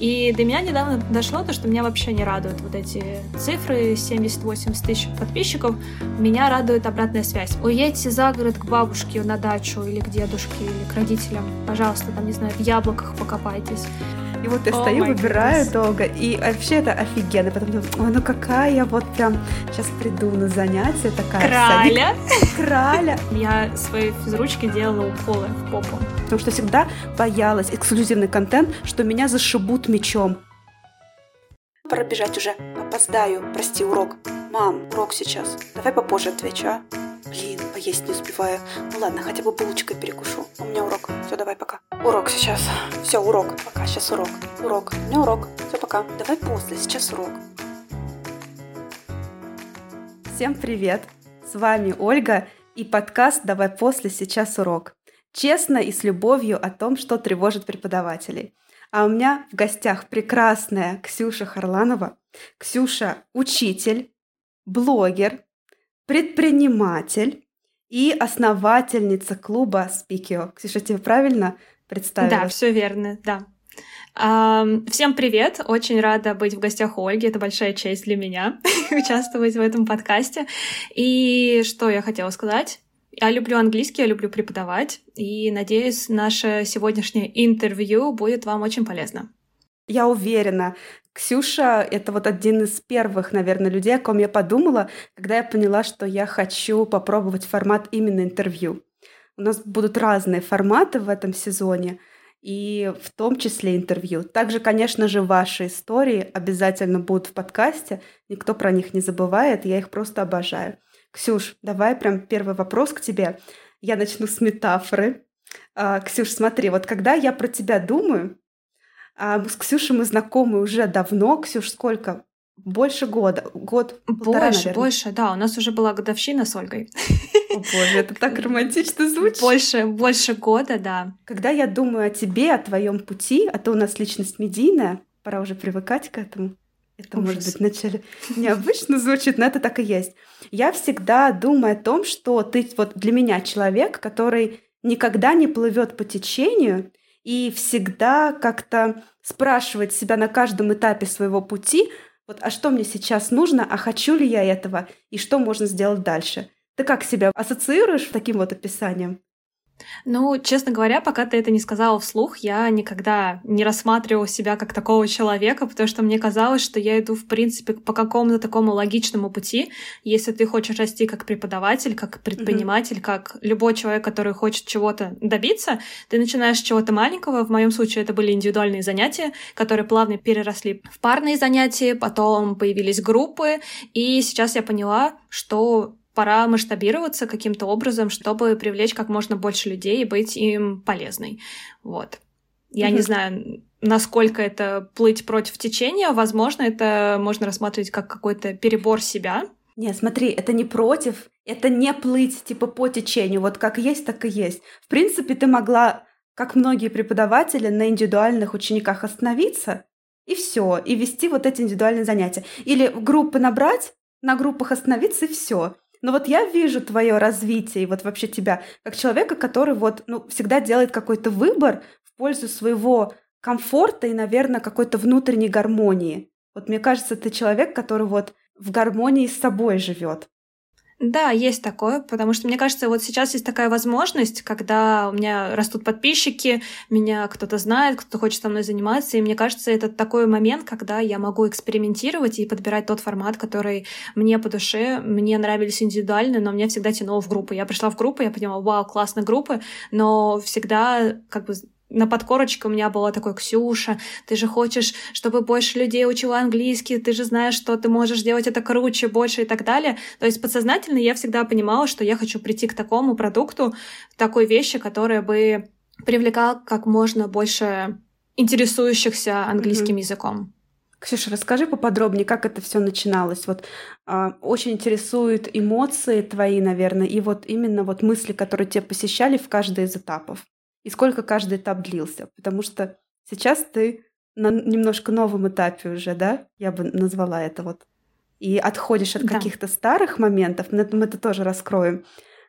И до меня недавно дошло то, что меня вообще не радуют вот эти цифры 70-80 тысяч подписчиков. Меня радует обратная связь. Уедьте за город к бабушке на дачу или к дедушке или к родителям. Пожалуйста, там, не знаю, в яблоках покопайтесь. И вот я oh стою, выбираю goodness. долго, и вообще это офигенно. Потом думаю, ой, ну какая я вот прям сейчас приду на занятие такая. Краля. Краля. Я своей физручкой делала уколы в попу. Потому что всегда боялась эксклюзивный контент, что меня зашибут мечом. Пора бежать уже. Опоздаю. Прости, урок. Мам, урок сейчас. Давай попозже отвечу, а? Блин, поесть не успеваю. Ну ладно, хотя бы булочкой перекушу. У меня урок. Все, давай, пока. Урок сейчас. Все, урок. Пока, сейчас урок. Урок. У меня урок. Все, пока. Давай после, сейчас урок. Всем привет! С вами Ольга и подкаст «Давай после, сейчас урок». Честно и с любовью о том, что тревожит преподавателей. А у меня в гостях прекрасная Ксюша Харланова. Ксюша – учитель, блогер, предприниматель и основательница клуба Спикио. Ксюша, тебе правильно представила? Да, все верно, да. Всем привет! Очень рада быть в гостях у Ольги. Это большая честь для меня участвовать в этом подкасте. И что я хотела сказать? Я люблю английский, я люблю преподавать, и надеюсь, наше сегодняшнее интервью будет вам очень полезно. Я уверена, Ксюша — это вот один из первых, наверное, людей, о ком я подумала, когда я поняла, что я хочу попробовать формат именно интервью. У нас будут разные форматы в этом сезоне, и в том числе интервью. Также, конечно же, ваши истории обязательно будут в подкасте. Никто про них не забывает, я их просто обожаю. Ксюш, давай прям первый вопрос к тебе. Я начну с метафоры. А, Ксюш, смотри, вот когда я про тебя думаю, а с Ксюшей мы знакомы уже давно. Ксюш, сколько? Больше года. Год, Больше, больше, да. У нас уже была годовщина с Ольгой. О боже, это так романтично звучит. Больше, больше года, да. Когда я думаю о тебе, о твоем пути, а то у нас личность медийная, пора уже привыкать к этому. Это, Ужас. может быть, вначале необычно звучит, но это так и есть. Я всегда думаю о том, что ты вот для меня человек, который никогда не плывет по течению, и всегда как-то спрашивать себя на каждом этапе своего пути, вот, а что мне сейчас нужно, а хочу ли я этого, и что можно сделать дальше. Ты как себя ассоциируешь таким вот описанием? Ну, честно говоря, пока ты это не сказала вслух, я никогда не рассматривала себя как такого человека, потому что мне казалось, что я иду, в принципе, по какому-то такому логичному пути. Если ты хочешь расти как преподаватель, как предприниматель, mm-hmm. как любой человек, который хочет чего-то добиться, ты начинаешь с чего-то маленького. В моем случае это были индивидуальные занятия, которые плавно переросли в парные занятия, потом появились группы, и сейчас я поняла, что пора масштабироваться каким-то образом, чтобы привлечь как можно больше людей и быть им полезной. Вот. Я mm-hmm. не знаю, насколько это плыть против течения. Возможно, это можно рассматривать как какой-то перебор себя. Не, смотри, это не против, это не плыть типа по течению. Вот как есть, так и есть. В принципе, ты могла, как многие преподаватели, на индивидуальных учениках остановиться и все, и вести вот эти индивидуальные занятия. Или группы набрать, на группах остановиться и все. Но вот я вижу твое развитие и вот вообще тебя как человека, который вот ну, всегда делает какой-то выбор в пользу своего комфорта и, наверное, какой-то внутренней гармонии. Вот мне кажется, ты человек, который вот в гармонии с собой живет. Да, есть такое, потому что мне кажется, вот сейчас есть такая возможность, когда у меня растут подписчики, меня кто-то знает, кто хочет со мной заниматься, и мне кажется, это такой момент, когда я могу экспериментировать и подбирать тот формат, который мне по душе, мне нравились индивидуально, но мне всегда тянуло в группы. Я пришла в группу, я поняла, вау, классные группы, но всегда как бы на подкорочке у меня было такое, Ксюша, ты же хочешь, чтобы больше людей учила английский, ты же знаешь, что ты можешь сделать это круче, больше и так далее. То есть подсознательно я всегда понимала, что я хочу прийти к такому продукту, такой вещи, которая бы привлекала как можно больше интересующихся английским mm-hmm. языком. Ксюша, расскажи поподробнее, как это все начиналось. Вот э, очень интересуют эмоции твои, наверное, и вот именно вот мысли, которые тебя посещали в каждый из этапов и сколько каждый этап длился. Потому что сейчас ты на немножко новом этапе уже, да, я бы назвала это вот, и отходишь от да. каких-то старых моментов, мы, мы это тоже раскроем.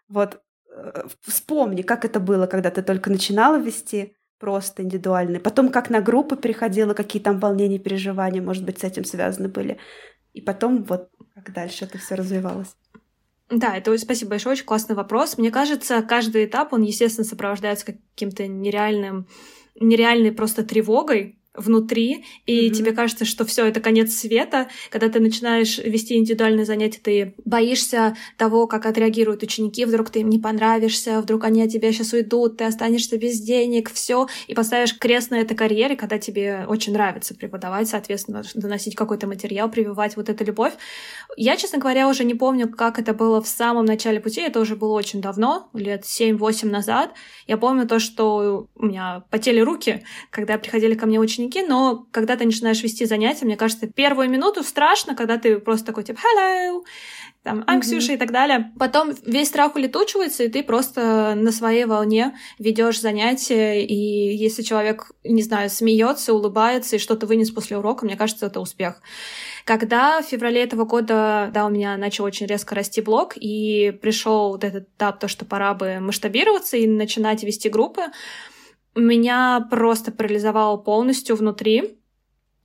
Вот э, вспомни, как это было, когда ты только начинала вести, просто индивидуальные. Потом как на группы переходила, какие там волнения, переживания, может быть, с этим связаны были. И потом вот как дальше это все развивалось. Да, это спасибо большое, очень классный вопрос. Мне кажется, каждый этап, он, естественно, сопровождается каким-то нереальным, нереальной просто тревогой, внутри, и mm-hmm. тебе кажется, что все это конец света. Когда ты начинаешь вести индивидуальные занятия, ты боишься того, как отреагируют ученики, вдруг ты им не понравишься, вдруг они от тебя сейчас уйдут, ты останешься без денег, все, и поставишь крест на этой карьере, когда тебе очень нравится преподавать, соответственно, доносить какой-то материал, прививать вот эту любовь. Я, честно говоря, уже не помню, как это было в самом начале пути, это уже было очень давно, лет 7-8 назад. Я помню то, что у меня потели руки, когда приходили ко мне ученики, ученики, но когда ты начинаешь вести занятия, мне кажется, первую минуту страшно, когда ты просто такой типа «hello», там, I'm Ксюша mm-hmm. и так далее. Потом весь страх улетучивается, и ты просто на своей волне ведешь занятия, и если человек, не знаю, смеется, улыбается и что-то вынес после урока, мне кажется, это успех. Когда в феврале этого года, да, у меня начал очень резко расти блог, и пришел вот этот этап, то, что пора бы масштабироваться и начинать вести группы, меня просто парализовало полностью внутри.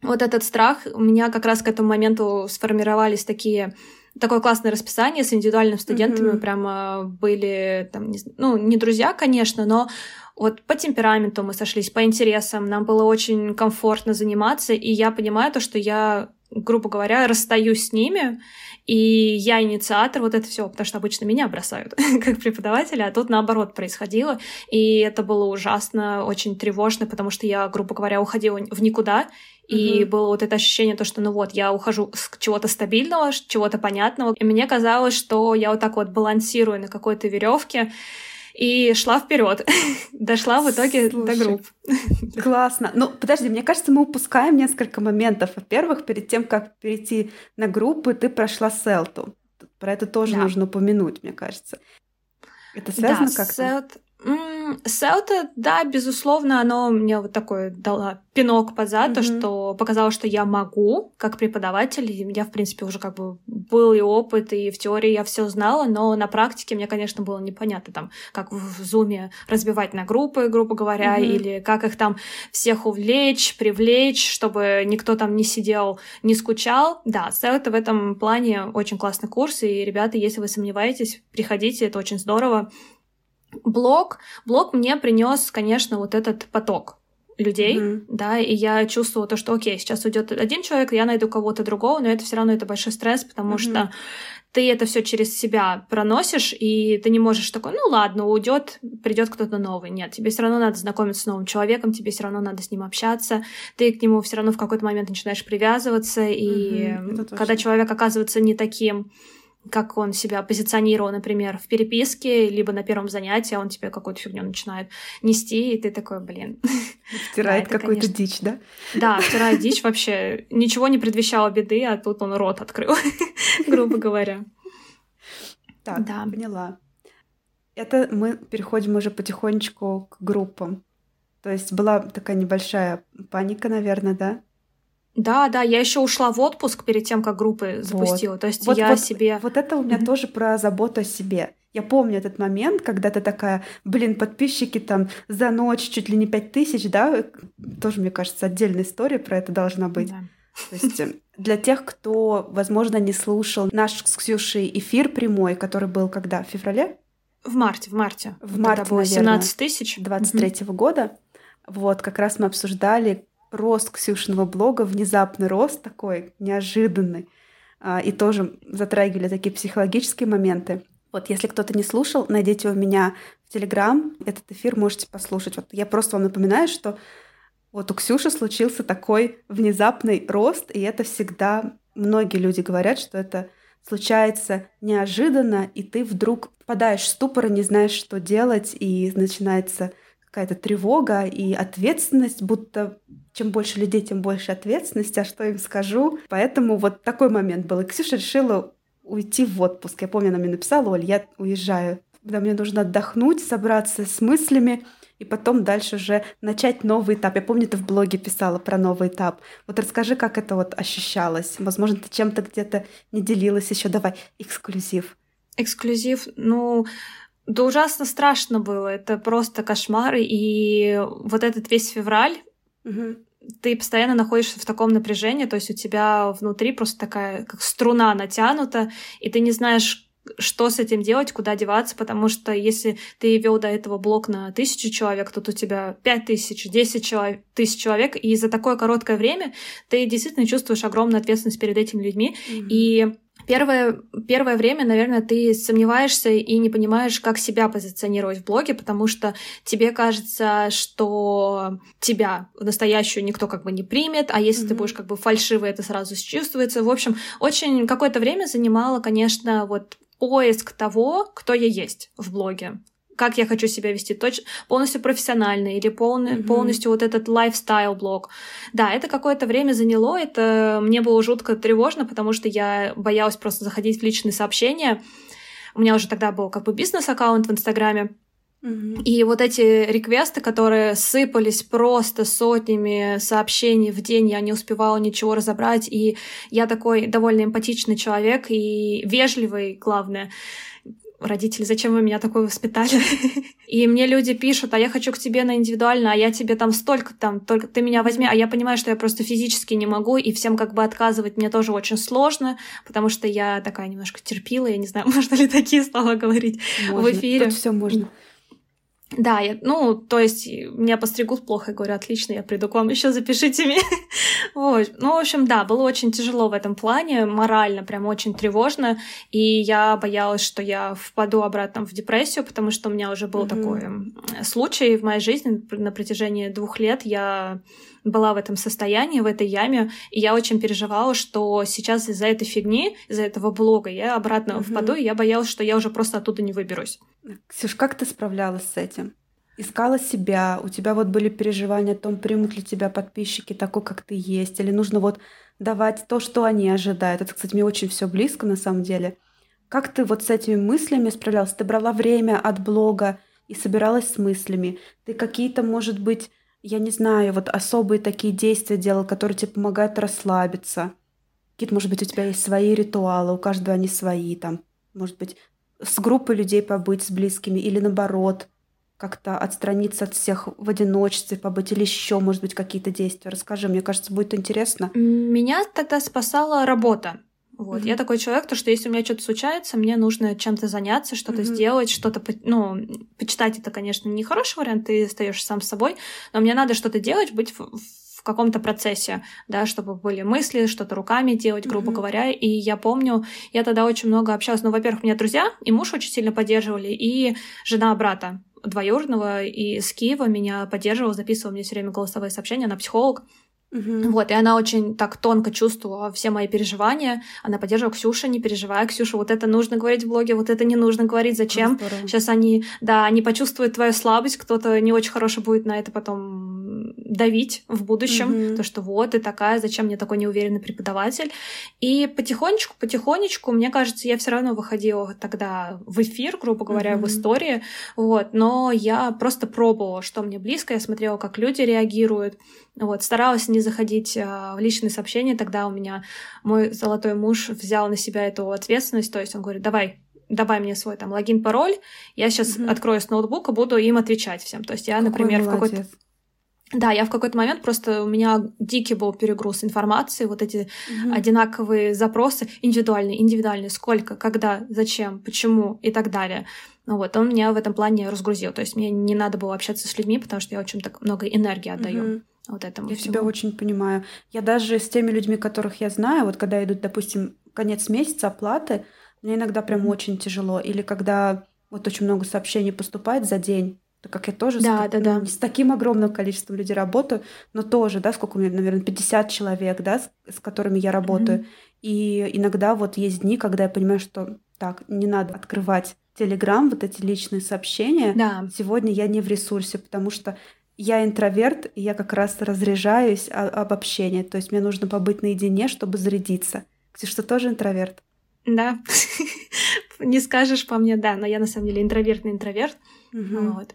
Вот этот страх, у меня как раз к этому моменту сформировались такие такое классное расписание с индивидуальными студентами, mm-hmm. прямо были там, не, ну, не друзья, конечно, но вот по темпераменту мы сошлись, по интересам, нам было очень комфортно заниматься, и я понимаю то, что я, грубо говоря, расстаюсь с ними, и я инициатор вот это все, потому что обычно меня бросают как преподавателя, а тут наоборот происходило. И это было ужасно, очень тревожно, потому что я, грубо говоря, уходила в никуда, и mm-hmm. было вот это ощущение, то, что ну вот, я ухожу с чего-то стабильного, чего-то понятного. И мне казалось, что я вот так вот балансирую на какой-то веревке, и шла вперед. Дошла в итоге Слушай, до групп. Классно. Ну, подожди, мне кажется, мы упускаем несколько моментов. Во-первых, перед тем, как перейти на группы, ты прошла селту. Про это тоже да. нужно упомянуть, мне кажется. Это связано да, как-то? Селт... Селта, да, безусловно, оно мне вот такой дало пинок под зад, mm-hmm. то, что показало, что я могу, как преподаватель. Я, в принципе, уже как бы был и опыт, и в теории я все знала, но на практике мне, конечно, было непонятно, там, как в зуме разбивать на группы, грубо говоря, mm-hmm. или как их там всех увлечь, привлечь, чтобы никто там не сидел, не скучал. Да, Селта в этом плане очень классный курс, и, ребята, если вы сомневаетесь, приходите, это очень здорово блог, блог мне принес, конечно, вот этот поток людей, mm-hmm. да, и я чувствовала то, что окей, сейчас уйдет один человек, я найду кого-то другого, но это все равно это большой стресс, потому mm-hmm. что ты это все через себя проносишь, и ты не можешь такой, ну ладно, уйдет, придет кто-то новый. Нет, тебе все равно надо знакомиться с новым человеком, тебе все равно надо с ним общаться, ты к нему все равно в какой-то момент начинаешь привязываться, и mm-hmm, когда человек оказывается не таким как он себя позиционировал, например, в переписке, либо на первом занятии, он тебе какую-то фигню начинает нести, и ты такой, блин. Втирает да, какую-то конечно... дичь, да? Да, втирает дичь вообще. Ничего не предвещало беды, а тут он рот открыл, грубо говоря. Так, да. поняла. Это мы переходим уже потихонечку к группам. То есть была такая небольшая паника, наверное, да? Да, да, я еще ушла в отпуск перед тем, как группы запустила. Вот. То есть вот, я вот, себе. Вот это у меня mm-hmm. тоже про заботу о себе. Я помню этот момент, когда ты такая, блин, подписчики там за ночь чуть ли не пять тысяч, да? Тоже, мне кажется, отдельная история про это должна быть. Да. То есть э, для тех, кто, возможно, не слушал наш с Ксюшей эфир прямой, который был когда? В феврале? В марте, в марте. В марте, было наверное, 17 тысяч. 23 -го года. Вот, как раз мы обсуждали, рост Ксюшиного блога, внезапный рост такой, неожиданный. А, и тоже затрагивали такие психологические моменты. Вот если кто-то не слушал, найдите у меня в Телеграм этот эфир, можете послушать. Вот я просто вам напоминаю, что вот у Ксюши случился такой внезапный рост, и это всегда многие люди говорят, что это случается неожиданно, и ты вдруг попадаешь в ступор и не знаешь, что делать, и начинается какая-то тревога и ответственность, будто чем больше людей, тем больше ответственности, а что им скажу. Поэтому вот такой момент был. И Ксюша решила уйти в отпуск. Я помню, она мне написала, Оль, я уезжаю. Да, мне нужно отдохнуть, собраться с мыслями, и потом дальше уже начать новый этап. Я помню, ты в блоге писала про новый этап. Вот расскажи, как это вот ощущалось. Возможно, ты чем-то где-то не делилась еще. Давай, эксклюзив. Эксклюзив, ну, Да ужасно страшно было, это просто кошмар, и вот этот весь февраль, угу. ты постоянно находишься в таком напряжении, то есть у тебя внутри просто такая, как струна натянута, и ты не знаешь, что с этим делать, куда деваться, потому что если ты вел до этого блок на тысячу человек, тут у тебя пять тысяч, десять тысяч человек, и за такое короткое время ты действительно чувствуешь огромную ответственность перед этими людьми, mm-hmm. и Первое, первое время, наверное, ты сомневаешься и не понимаешь, как себя позиционировать в блоге, потому что тебе кажется, что тебя настоящую никто как бы не примет, а если mm-hmm. ты будешь как бы фальшивый, это сразу чувствуется. В общем, очень какое-то время занимало, конечно, вот поиск того, кто я есть в блоге как я хочу себя вести, точ... полностью профессионально или полный, mm-hmm. полностью вот этот лайфстайл блог. Да, это какое-то время заняло, это мне было жутко тревожно, потому что я боялась просто заходить в личные сообщения. У меня уже тогда был как бы бизнес-аккаунт в Инстаграме, и вот эти реквесты, которые сыпались просто сотнями сообщений в день, я не успевала ничего разобрать, и я такой довольно эмпатичный человек и вежливый, главное родители, зачем вы меня такой воспитали? И мне люди пишут, а я хочу к тебе на индивидуально, а я тебе там столько там, только ты меня возьми, а я понимаю, что я просто физически не могу, и всем как бы отказывать мне тоже очень сложно, потому что я такая немножко терпила, я не знаю, можно ли такие слова говорить можно. в эфире. Тут все можно. Да, я, ну, то есть меня постригут плохо, я говорю, отлично, я приду к вам еще запишите меня. вот. Ну, в общем, да, было очень тяжело в этом плане, морально прям очень тревожно, и я боялась, что я впаду обратно в депрессию, потому что у меня уже был mm-hmm. такой случай в моей жизни на протяжении двух лет. Я была в этом состоянии, в этой яме, и я очень переживала, что сейчас из-за этой фигни, из-за этого блога я обратно угу. впаду, и я боялась, что я уже просто оттуда не выберусь. Ксюш, как ты справлялась с этим? Искала себя, у тебя вот были переживания о том, примут ли тебя подписчики такой, как ты есть, или нужно вот давать то, что они ожидают. Это, кстати, мне очень все близко на самом деле. Как ты вот с этими мыслями справлялась? Ты брала время от блога и собиралась с мыслями. Ты какие-то, может быть, я не знаю, вот особые такие действия делал, которые тебе помогают расслабиться. Какие-то, может быть, у тебя есть свои ритуалы, у каждого они свои, там, может быть, с группой людей побыть, с близкими, или наоборот, как-то отстраниться от всех в одиночестве, побыть, или еще, может быть, какие-то действия. Расскажи, мне кажется, будет интересно. Меня тогда спасала работа. Вот. Mm-hmm. Я такой человек, то что если у меня что-то случается, мне нужно чем-то заняться, что-то mm-hmm. сделать, что-то, ну, почитать это, конечно, не хороший вариант, ты остаешься сам с собой, но мне надо что-то делать, быть в, в каком-то процессе, да, чтобы были мысли, что-то руками делать, грубо mm-hmm. говоря. И я помню, я тогда очень много общалась. Ну, во-первых, у меня друзья и муж очень сильно поддерживали, и жена брата двоюродного из Киева меня поддерживала, записывала мне все время голосовые сообщения, она психолог. Угу. Вот, и она очень так тонко чувствовала все мои переживания. Она поддерживала Ксюша, не переживай, Ксюша, вот это нужно говорить в блоге, вот это не нужно говорить, зачем? Сейчас они, да, они почувствуют твою слабость, кто-то не очень хороший будет на это потом давить в будущем, угу. то, что вот, ты такая, зачем мне такой неуверенный преподаватель? И потихонечку, потихонечку, мне кажется, я все равно выходила тогда в эфир, грубо говоря, угу. в истории, вот, но я просто пробовала, что мне близко, я смотрела, как люди реагируют, вот, старалась не заходить а, в личные сообщения, тогда у меня мой золотой муж взял на себя эту ответственность, то есть он говорит, давай, давай мне свой там логин, пароль, я сейчас угу. открою с ноутбука, буду им отвечать всем. То есть я, Какой например, молодец. в какой-то да, я в какой-то момент просто у меня дикий был перегруз информации, вот эти угу. одинаковые запросы, индивидуальные, индивидуальные, сколько, когда, зачем, почему и так далее. Ну вот, он меня в этом плане разгрузил. То есть мне не надо было общаться с людьми, потому что я очень так много энергии отдаю. Угу вот этому Я всему. тебя очень понимаю. Я даже с теми людьми, которых я знаю, вот когда идут, допустим, конец месяца оплаты, мне иногда прям очень тяжело. Или когда вот очень много сообщений поступает за день, так как я тоже да, с, да, да. с таким огромным количеством людей работаю, но тоже, да, сколько у меня, наверное, 50 человек, да, с, с которыми я работаю. Mm-hmm. И иногда вот есть дни, когда я понимаю, что так, не надо открывать Телеграм, вот эти личные сообщения. Да. Сегодня я не в ресурсе, потому что я интроверт, и я как раз разряжаюсь об общении. То есть мне нужно побыть наедине, чтобы зарядиться. Ксюша, ты тоже интроверт? Да. Не скажешь по мне, да, но я на самом деле интровертный интроверт. Вот.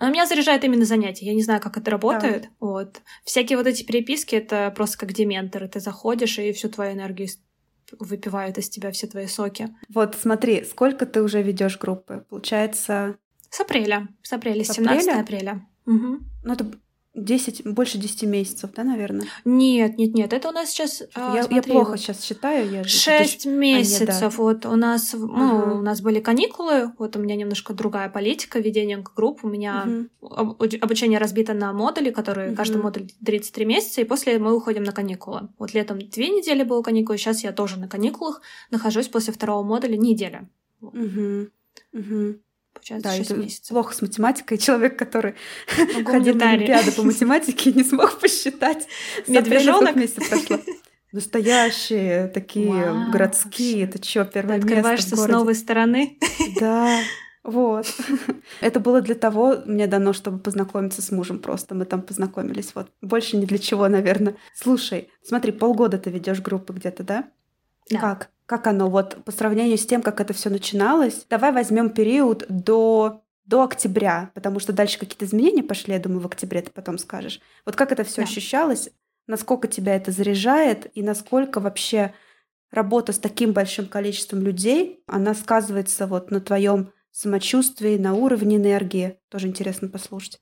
Но меня заряжает именно занятие. Я не знаю, как это работает. Да. Вот. Всякие вот эти переписки — это просто как дементоры. Ты заходишь, и всю твою энергию выпивают из тебя все твои соки. Вот смотри, сколько ты уже ведешь группы? Получается... С апреля. С апреля, с 17 апреля. апреля. Угу. Ну, это 10, больше 10 месяцев, да, наверное? Нет, нет, нет, это у нас сейчас... А, я, смотри, я плохо вот, сейчас считаю. Я 6 же, месяцев. А, нет, да. Вот у нас, ну, uh у нас были каникулы, вот у меня немножко другая политика ведения групп. У меня uh обучение разбито на модули, которые uh каждый модуль 33 месяца, и после мы уходим на каникулы. Вот летом две недели было каникулы, сейчас я тоже на каникулах нахожусь после второго модуля неделя. Угу. Угу. Получается, да, 6 месяцев. Плохо с математикой. Человек, который ходил на Олимпиаду по математике, не смог посчитать. Медвежонок. месяцев прошло. Настоящие такие Вау, городские. Это что, первое место Открываешься с новой стороны. Да, вот. Это было для того, мне дано, чтобы познакомиться с мужем просто. Мы там познакомились. Вот. Больше ни для чего, наверное. Слушай, смотри, полгода ты ведешь группы где-то, да? Да. Как? Как оно вот по сравнению с тем, как это все начиналось? Давай возьмем период до до октября, потому что дальше какие-то изменения пошли, я думаю, в октябре ты потом скажешь. Вот как это все да. ощущалось, насколько тебя это заряжает и насколько вообще работа с таким большим количеством людей, она сказывается вот на твоем самочувствии, на уровне энергии. Тоже интересно послушать.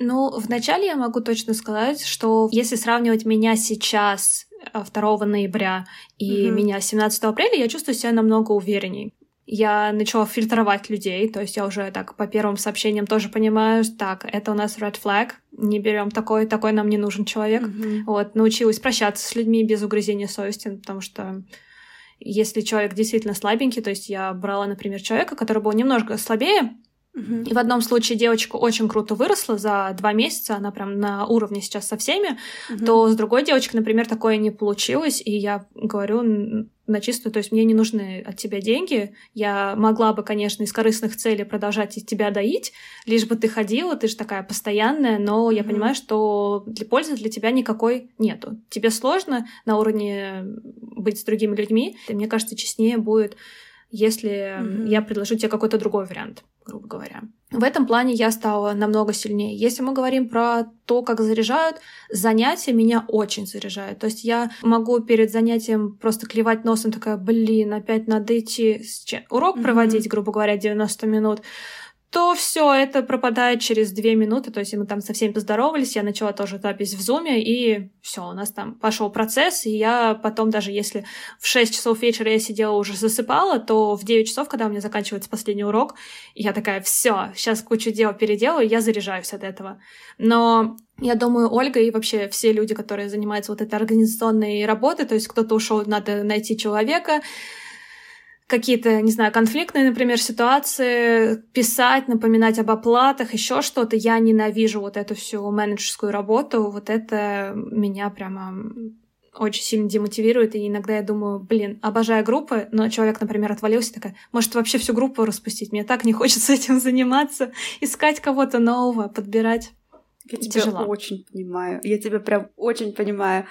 Ну, вначале я могу точно сказать, что если сравнивать меня сейчас 2 ноября и mm-hmm. меня 17 апреля, я чувствую себя намного уверенней. Я начала фильтровать людей, то есть я уже так по первым сообщениям тоже понимаю, так, это у нас red flag, не берем такой, такой нам не нужен человек. Mm-hmm. Вот, научилась прощаться с людьми без угрызения совести, потому что если человек действительно слабенький, то есть я брала, например, человека, который был немножко слабее, и в одном случае девочка очень круто выросла за два месяца, она прям на уровне сейчас со всеми, угу. то с другой девочкой, например, такое не получилось, и я говорю на чистую, то есть мне не нужны от тебя деньги, я могла бы, конечно, из корыстных целей продолжать тебя доить, лишь бы ты ходила, ты же такая постоянная, но я понимаю, что для пользы для тебя никакой нету. Тебе сложно на уровне быть с другими людьми, и мне кажется, честнее будет если mm-hmm. я предложу тебе какой-то другой вариант, грубо говоря. В этом плане я стала намного сильнее. Если мы говорим про то, как заряжают, занятия меня очень заряжают. То есть я могу перед занятием просто клевать носом, такая, блин, опять надо идти урок mm-hmm. проводить, грубо говоря, 90 минут то все это пропадает через две минуты. То есть мы там со всеми поздоровались, я начала тоже запись в зуме, и все, у нас там пошел процесс, и я потом даже если в 6 часов вечера я сидела уже засыпала, то в 9 часов, когда у меня заканчивается последний урок, я такая, все, сейчас кучу дел переделаю, я заряжаюсь от этого. Но я думаю, Ольга и вообще все люди, которые занимаются вот этой организационной работой, то есть кто-то ушел, надо найти человека, какие-то, не знаю, конфликтные, например, ситуации, писать, напоминать об оплатах, еще что-то. Я ненавижу вот эту всю менеджерскую работу. Вот это меня прямо очень сильно демотивирует, и иногда я думаю, блин, обожаю группы, но человек, например, отвалился, такая, может, вообще всю группу распустить? Мне так не хочется этим заниматься, искать кого-то нового, подбирать. Я тебя Тяжело. очень понимаю. Я тебя прям очень понимаю.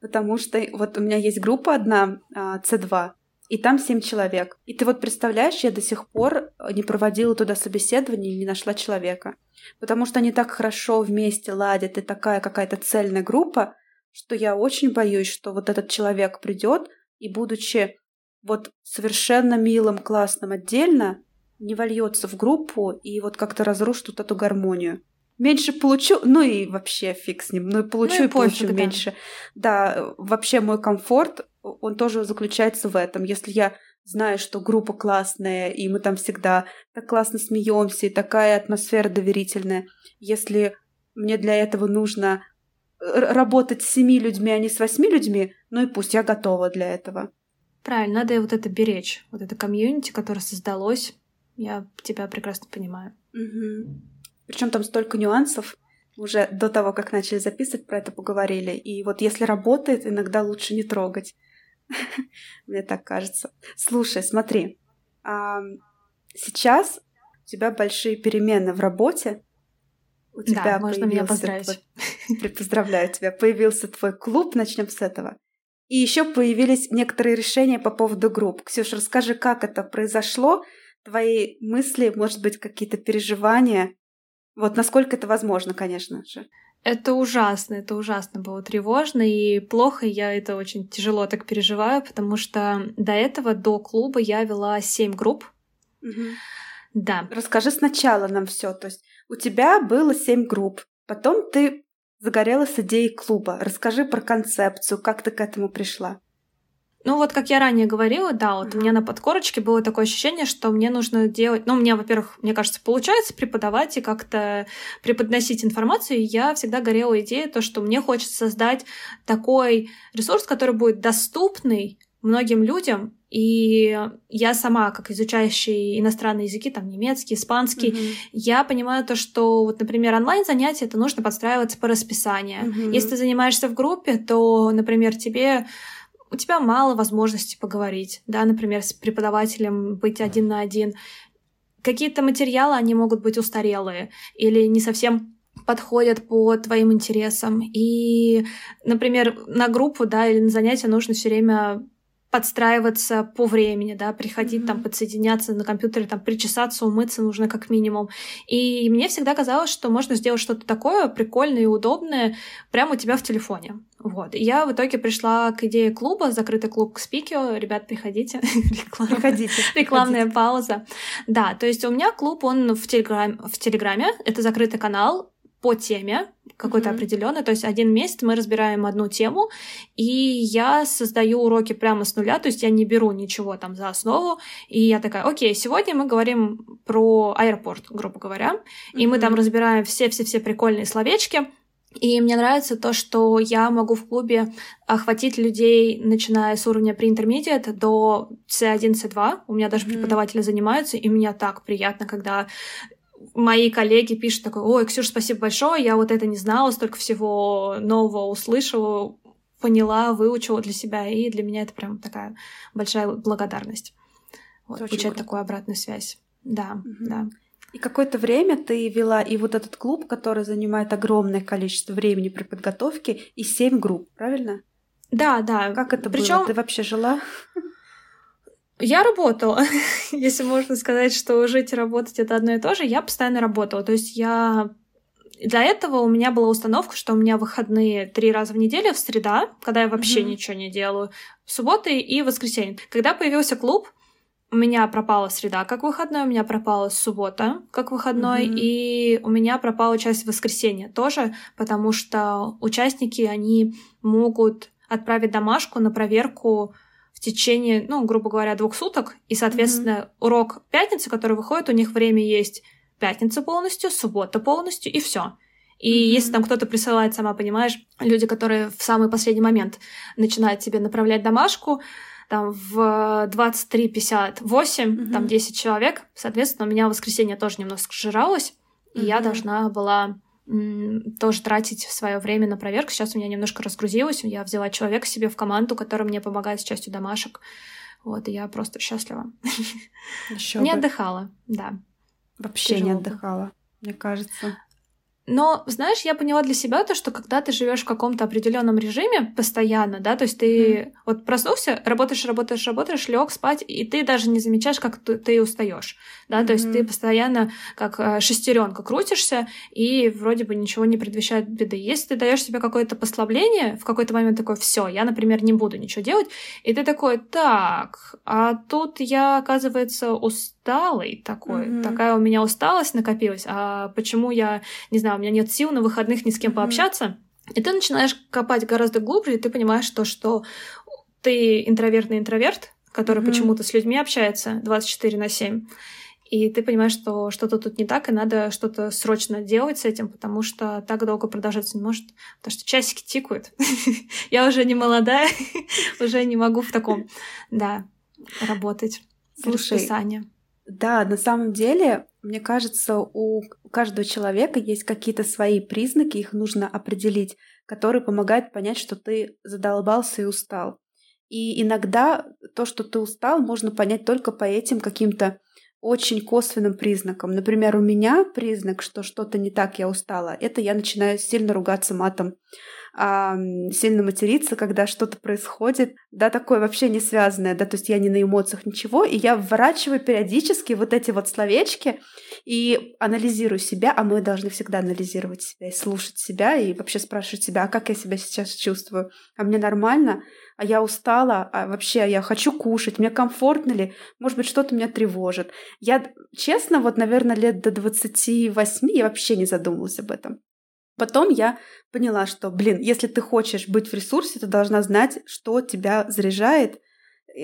Потому что вот у меня есть группа одна, C2, а, и там семь человек. И ты вот представляешь, я до сих пор не проводила туда собеседование и не нашла человека. Потому что они так хорошо вместе ладят, и такая какая-то цельная группа, что я очень боюсь, что вот этот человек придет и, будучи вот совершенно милым, классным отдельно, не вольется в группу и вот как-то разрушит вот эту гармонию. Меньше получу, ну и вообще фиг с ним, ну и получу ну и, и получу пофиг, меньше. Да. да, вообще мой комфорт он тоже заключается в этом. Если я знаю, что группа классная, и мы там всегда так классно смеемся, и такая атмосфера доверительная, если мне для этого нужно работать с семи людьми, а не с восьми людьми, ну и пусть я готова для этого. Правильно, надо вот это беречь, вот это комьюнити, которое создалось. Я тебя прекрасно понимаю. Угу. Причем там столько нюансов. Уже до того, как начали записывать, про это поговорили. И вот если работает, иногда лучше не трогать. Мне так кажется. Слушай, смотри, сейчас у тебя большие перемены в работе. У тебя да, можно меня поздравить. Твой... Поздравляю тебя. Появился твой клуб, начнем с этого. И еще появились некоторые решения по поводу групп. Ксюша, расскажи, как это произошло, твои мысли, может быть, какие-то переживания. Вот насколько это возможно, конечно же. Это ужасно, это ужасно было тревожно и плохо, я это очень тяжело так переживаю, потому что до этого, до клуба я вела семь групп. Угу. Да. Расскажи сначала нам все. То есть у тебя было семь групп, потом ты загорелась идеей клуба. Расскажи про концепцию, как ты к этому пришла. Ну вот, как я ранее говорила, да, вот mm-hmm. у меня на подкорочке было такое ощущение, что мне нужно делать... Ну, у меня, во-первых, мне кажется, получается преподавать и как-то преподносить информацию, и я всегда горела идеей, то, что мне хочется создать такой ресурс, который будет доступный многим людям, и я сама, как изучающий иностранные языки, там немецкий, испанский, mm-hmm. я понимаю то, что вот, например, онлайн-занятия это нужно подстраиваться по расписанию. Mm-hmm. Если ты занимаешься в группе, то, например, тебе у тебя мало возможностей поговорить, да, например, с преподавателем быть один на один. Какие-то материалы, они могут быть устарелые или не совсем подходят по твоим интересам. И, например, на группу, да, или на занятия нужно все время подстраиваться по времени, да, приходить mm-hmm. там, подсоединяться на компьютере, там, причесаться, умыться нужно как минимум. И мне всегда казалось, что можно сделать что-то такое прикольное и удобное прямо у тебя в телефоне. Вот. И я в итоге пришла к идее клуба, закрытый клуб к Спикио. Ребят, приходите. Приходите. Рекламная пауза. Да, то есть у меня клуб, он в Телеграме. Это закрытый канал по теме какой-то mm-hmm. определенной. То есть один месяц мы разбираем одну тему, и я создаю уроки прямо с нуля, то есть я не беру ничего там за основу, и я такая, окей, сегодня мы говорим про аэропорт, грубо говоря, mm-hmm. и мы там разбираем все-все-все прикольные словечки, и мне нравится то, что я могу в клубе охватить людей, начиная с уровня pre-intermediate до C1, C2. У меня даже mm-hmm. преподаватели занимаются, и мне так приятно, когда мои коллеги пишут такой, ой, Ксюш, спасибо большое, я вот это не знала, столько всего нового услышала, поняла, выучила для себя, и для меня это прям такая большая благодарность. Вот, получать круто. такую обратную связь. Да, угу. да. И какое-то время ты вела и вот этот клуб, который занимает огромное количество времени при подготовке, и семь групп, правильно? Да, да. Как это Причем... было? Ты вообще жила? Я работала, если можно сказать, что жить и работать это одно и то же. Я постоянно работала. То есть я для этого у меня была установка, что у меня выходные три раза в неделю в среда, когда я вообще mm-hmm. ничего не делаю, в субботы и воскресенье. Когда появился клуб, у меня пропала среда как выходной, у меня пропала суббота как выходной, mm-hmm. и у меня пропала часть воскресенья тоже, потому что участники, они могут отправить домашку на проверку в течение, ну, грубо говоря, двух суток, и, соответственно, mm-hmm. урок пятницы, который выходит, у них время есть пятница полностью, суббота полностью, и все. И mm-hmm. если там кто-то присылает, сама понимаешь, люди, которые в самый последний момент начинают тебе направлять домашку, там в 23.58, mm-hmm. там 10 человек, соответственно, у меня воскресенье тоже немножко сжиралось, и mm-hmm. я должна была тоже тратить свое время на проверку. Сейчас у меня немножко разгрузилось, я взяла человека себе в команду, который мне помогает с частью домашек. Вот, и я просто счастлива. Еще не отдыхала, да. Вообще Тяжело не отдыхала, мне кажется. Но, знаешь, я поняла для себя то, что когда ты живешь в каком-то определенном режиме постоянно, да, то есть ты mm. вот проснулся, работаешь, работаешь, работаешь, лег спать, и ты даже не замечаешь, как ты, ты устаешь, да, mm-hmm. то есть ты постоянно как э, шестеренка крутишься, и вроде бы ничего не предвещает беды. Если ты даешь себе какое-то послабление, в какой-то момент такой, все, я, например, не буду ничего делать, и ты такой, так, а тут я, оказывается, устал усталый такой, mm-hmm. такая у меня усталость накопилась, а почему я, не знаю, меня нет сил на выходных ни с кем mm-hmm. пообщаться, и ты начинаешь копать гораздо глубже, и ты понимаешь то, что ты интровертный интроверт, который mm-hmm. почему-то с людьми общается 24 на 7, и ты понимаешь, что что-то тут не так, и надо что-то срочно делать с этим, потому что так долго продолжаться не может, потому что часики тикают. Я уже не молодая, уже не могу в таком, да, работать. Слушай, да, на самом деле, мне кажется, у каждого человека есть какие-то свои признаки, их нужно определить, которые помогают понять, что ты задолбался и устал. И иногда то, что ты устал, можно понять только по этим каким-то очень косвенным признакам. Например, у меня признак, что что-то не так, я устала, это я начинаю сильно ругаться матом а, сильно материться, когда что-то происходит, да, такое вообще не связанное, да, то есть я не на эмоциях ничего, и я вворачиваю периодически вот эти вот словечки и анализирую себя, а мы должны всегда анализировать себя и слушать себя, и вообще спрашивать себя, а как я себя сейчас чувствую, а мне нормально, а я устала, а вообще я хочу кушать, мне комфортно ли, может быть, что-то меня тревожит. Я, честно, вот, наверное, лет до 28 я вообще не задумывалась об этом. Потом я поняла, что, блин, если ты хочешь быть в ресурсе, ты должна знать, что тебя заряжает,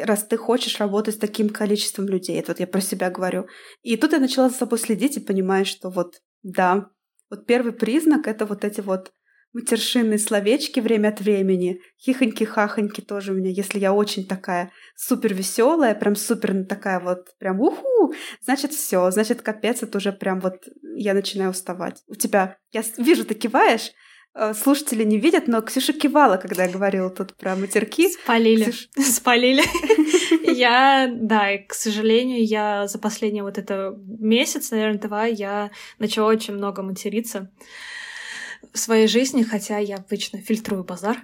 раз ты хочешь работать с таким количеством людей. Это вот я про себя говорю. И тут я начала за собой следить и понимаю, что вот, да, вот первый признак — это вот эти вот матершинные словечки время от времени, хихоньки-хахоньки тоже у меня, если я очень такая супер веселая, прям супер такая вот, прям уху, значит все, значит капец, это уже прям вот я начинаю уставать. У тебя, я вижу, ты киваешь, слушатели не видят, но Ксюша кивала, когда я говорила тут про матерки. Спалили. Ксюш... Спалили. Я, да, и, к сожалению, я за последний вот это месяц, наверное, два, я начала очень много материться в своей жизни, хотя я обычно фильтрую базар,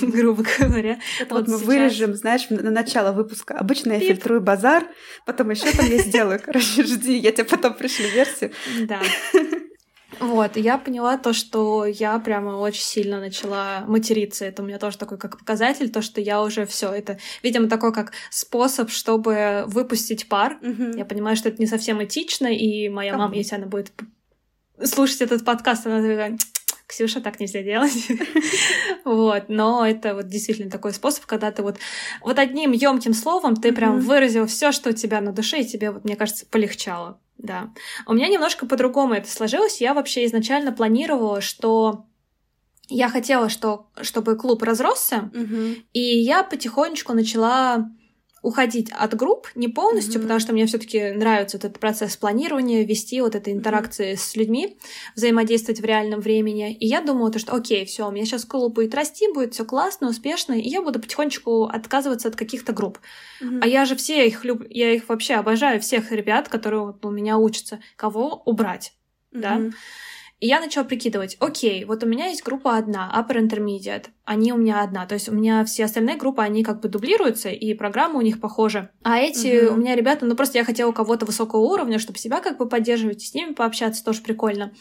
грубо говоря. Это вот, мы вырежем, знаешь, на начало выпуска. Обычно я фильтрую базар, потом еще там я сделаю. Короче, жди, я тебе потом пришлю версию. Да. Вот, я поняла то, что я прямо очень сильно начала материться. Это у меня тоже такой как показатель, то, что я уже все это, видимо, такой как способ, чтобы выпустить пар. Угу. Я понимаю, что это не совсем этично, и моя мама, если она будет слушать этот подкаст, она такая, Ксюша, так нельзя делать. вот, но это вот действительно такой способ, когда ты вот, вот одним емким словом ты прям выразил все, что у тебя на душе, и тебе, вот, мне кажется, полегчало. Да. У меня немножко по-другому это сложилось. Я вообще изначально планировала, что я хотела, что, чтобы клуб разросся, и я потихонечку начала уходить от групп не полностью, mm-hmm. потому что мне все-таки нравится вот этот процесс планирования, вести вот этой интеракции mm-hmm. с людьми, взаимодействовать в реальном времени. И я думала, то, что окей, все, у меня сейчас клуб будет расти, будет все классно, успешно, и я буду потихонечку отказываться от каких-то групп. Mm-hmm. А я же все их люблю, я их вообще обожаю, всех ребят, которые у меня учатся, кого убрать, mm-hmm. да. И я начала прикидывать, окей, вот у меня есть группа одна, Upper Intermediate, они у меня одна, то есть у меня все остальные группы, они как бы дублируются, и программа у них похожа. А эти угу. у меня ребята, ну просто я хотела кого-то высокого уровня, чтобы себя как бы поддерживать, и с ними пообщаться тоже прикольно.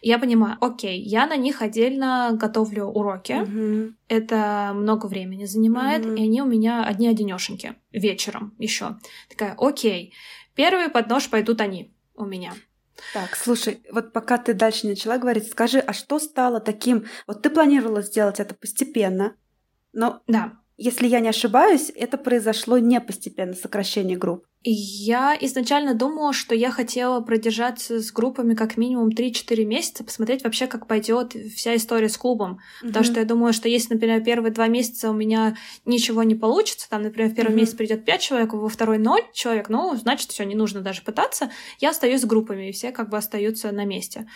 И я понимаю, окей, я на них отдельно готовлю уроки, угу. это много времени занимает, угу. и они у меня одни одинешеньки вечером еще. Такая, окей, первый под нож пойдут они у меня. Так, слушай, вот пока ты дальше не начала говорить, скажи, а что стало таким? Вот ты планировала сделать это постепенно, но да. если я не ошибаюсь, это произошло не постепенно, сокращение групп. Я изначально думала, что я хотела продержаться с группами как минимум 3-4 месяца, посмотреть вообще, как пойдет вся история с клубом. Mm-hmm. Потому что я думаю, что если, например, первые два месяца у меня ничего не получится, там, например, в первый mm-hmm. месяц придет 5 человек, во второй 0 человек, ну, значит, все, не нужно даже пытаться. Я остаюсь с группами, и все как бы остаются на месте.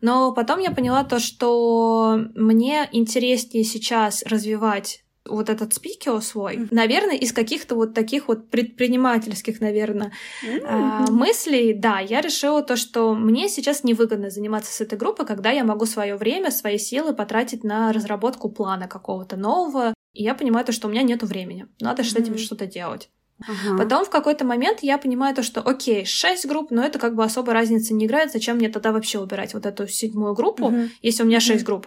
Но потом я поняла то, что мне интереснее сейчас развивать вот этот спикер свой, mm-hmm. наверное, из каких-то вот таких вот предпринимательских, наверное, mm-hmm. мыслей, да, я решила то, что мне сейчас невыгодно заниматься с этой группой, когда я могу свое время, свои силы потратить на разработку плана какого-то нового, и я понимаю то, что у меня нет времени, надо mm-hmm. с этим что-то делать. Ага. Потом в какой-то момент я понимаю то, что окей, шесть групп, но это как бы особой разницы не играет, зачем мне тогда вообще убирать вот эту седьмую группу, угу. если у меня шесть групп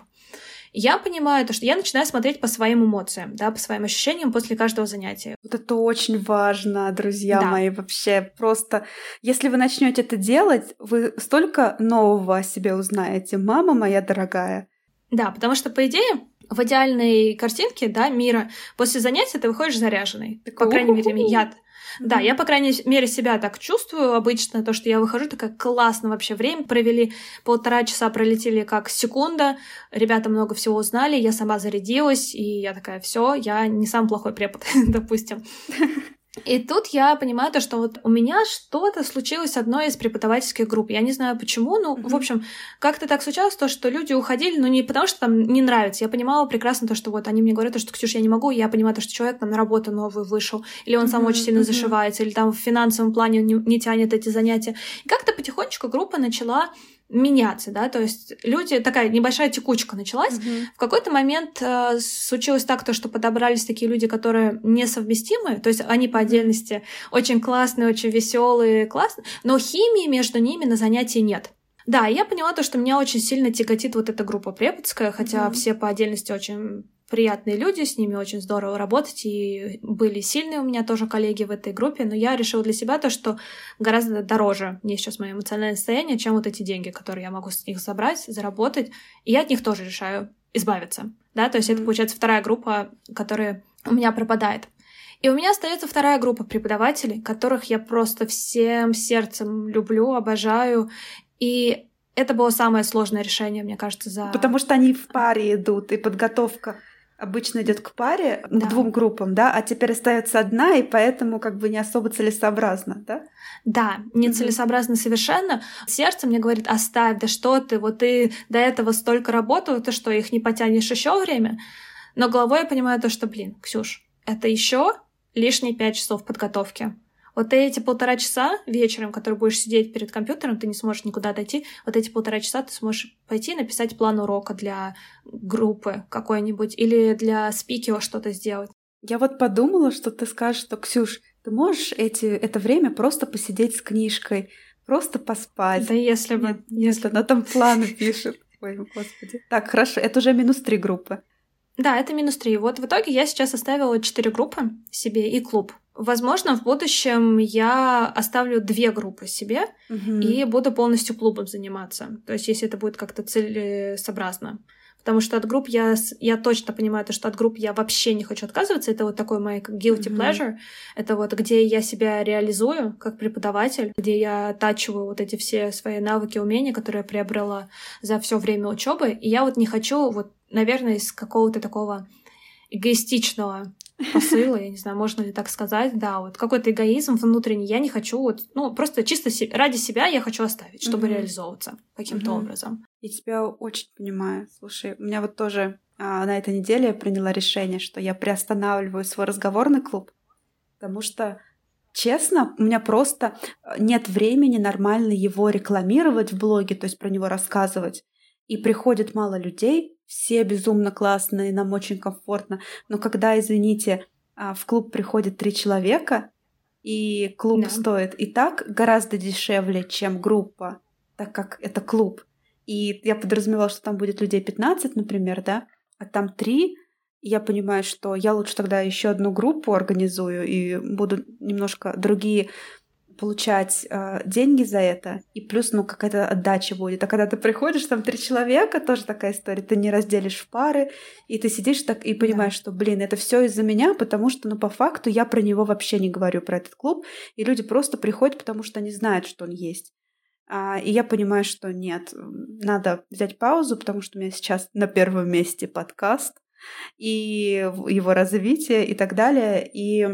я понимаю то, что я начинаю смотреть по своим эмоциям, да, по своим ощущениям после каждого занятия. Вот это очень важно, друзья да. мои, вообще просто. Если вы начнете это делать, вы столько нового о себе узнаете, мама моя дорогая. Да, потому что, по идее, в идеальной картинке, да, мира, после занятия ты выходишь заряженный. Такой, по крайней мере, я да, я, по крайней мере, себя так чувствую обычно, то, что я выхожу, такая классно вообще время провели, полтора часа пролетели как секунда, ребята много всего узнали, я сама зарядилась, и я такая, все, я не самый плохой препод, допустим. И тут я понимаю то, что вот у меня что-то случилось с одной из преподавательских групп. Я не знаю почему, ну, mm-hmm. в общем, как-то так случалось, то, что люди уходили, но не потому, что там не нравится. Я понимала прекрасно то, что вот они мне говорят, что, Ксюша, я не могу, я понимаю то, что человек там на работу новую вышел, или он mm-hmm. сам очень сильно mm-hmm. зашивается, или там в финансовом плане не, не тянет эти занятия. И как-то потихонечку группа начала меняться, да, то есть люди, такая небольшая текучка началась. Мгм. В какой-то момент э, случилось так, то, что подобрались такие люди, которые несовместимы, то есть они по отдельности очень классные, очень веселые, классные, но химии между ними на занятии нет. Да, я поняла то, что меня очень сильно тяготит вот эта группа преподская, хотя Мгм. все по отдельности очень приятные люди, с ними очень здорово работать, и были сильные у меня тоже коллеги в этой группе, но я решила для себя то, что гораздо дороже мне сейчас мое эмоциональное состояние, чем вот эти деньги, которые я могу с них забрать, заработать, и я от них тоже решаю избавиться, да, то есть это получается вторая группа, которая у меня пропадает. И у меня остается вторая группа преподавателей, которых я просто всем сердцем люблю, обожаю, и это было самое сложное решение, мне кажется, за... Потому что они в паре идут, и подготовка обычно идет к паре, Да. к двум группам, да, а теперь остается одна, и поэтому как бы не особо целесообразно, да? Да, нецелесообразно совершенно. Сердце мне говорит, оставь, да что ты, вот ты до этого столько работал, ты что, их не потянешь еще время? Но головой я понимаю то, что, блин, Ксюш, это еще лишние пять часов подготовки. Вот эти полтора часа вечером, которые будешь сидеть перед компьютером, ты не сможешь никуда дойти. Вот эти полтора часа ты сможешь пойти и написать план урока для группы какой-нибудь или для спикера что-то сделать. Я вот подумала, что ты скажешь, что, Ксюш, ты можешь эти, это время просто посидеть с книжкой, просто поспать. Да если бы... Нет, если она там планы пишет. Ой, господи. Так, хорошо, это уже минус три группы. Да, это минус три. Вот в итоге я сейчас оставила четыре группы себе и клуб. Возможно, в будущем я оставлю две группы себе Мгм. и буду полностью клубом заниматься. То есть, если это будет как-то целесообразно. Потому что от групп я, я точно понимаю, то, что от групп я вообще не хочу отказываться. Это вот такой мой guilty Мгм. pleasure. Это вот где я себя реализую как преподаватель, где я оттачиваю вот эти все свои навыки, умения, которые я приобрела за все время учебы. И я вот не хочу, вот, наверное, из какого-то такого эгоистичного посыла, я не знаю, можно ли так сказать, да, вот какой-то эгоизм внутренний, я не хочу, вот, ну, просто чисто се- ради себя я хочу оставить, чтобы Мгм. реализовываться каким-то Мгм. образом. Я тебя очень понимаю. Слушай, у меня вот тоже а, на этой неделе я приняла решение, что я приостанавливаю свой разговорный клуб, потому что, честно, у меня просто э, нет времени нормально его рекламировать в блоге, то есть про него рассказывать. И приходит мало людей, все безумно классные, нам очень комфортно. Но когда, извините, а, в клуб приходит три человека, и клуб Да. стоит и так гораздо дешевле, чем группа, так как это клуб. И я подразумевала, что там будет людей 15, например, да, а там три. И я понимаю, что я лучше тогда еще одну группу организую и буду немножко другие получать э, деньги за это, и плюс, ну, какая-то отдача будет. А когда ты приходишь, там три человека, тоже такая история, ты не разделишь в пары, и ты сидишь так и понимаешь, что, блин, это все из-за меня, потому что, ну, по факту я про него вообще не говорю, про этот клуб, и люди просто приходят, потому что они знают, что он есть. А, и я понимаю, что нет, надо взять паузу, потому что у меня сейчас на первом месте подкаст и его развитие и так далее. И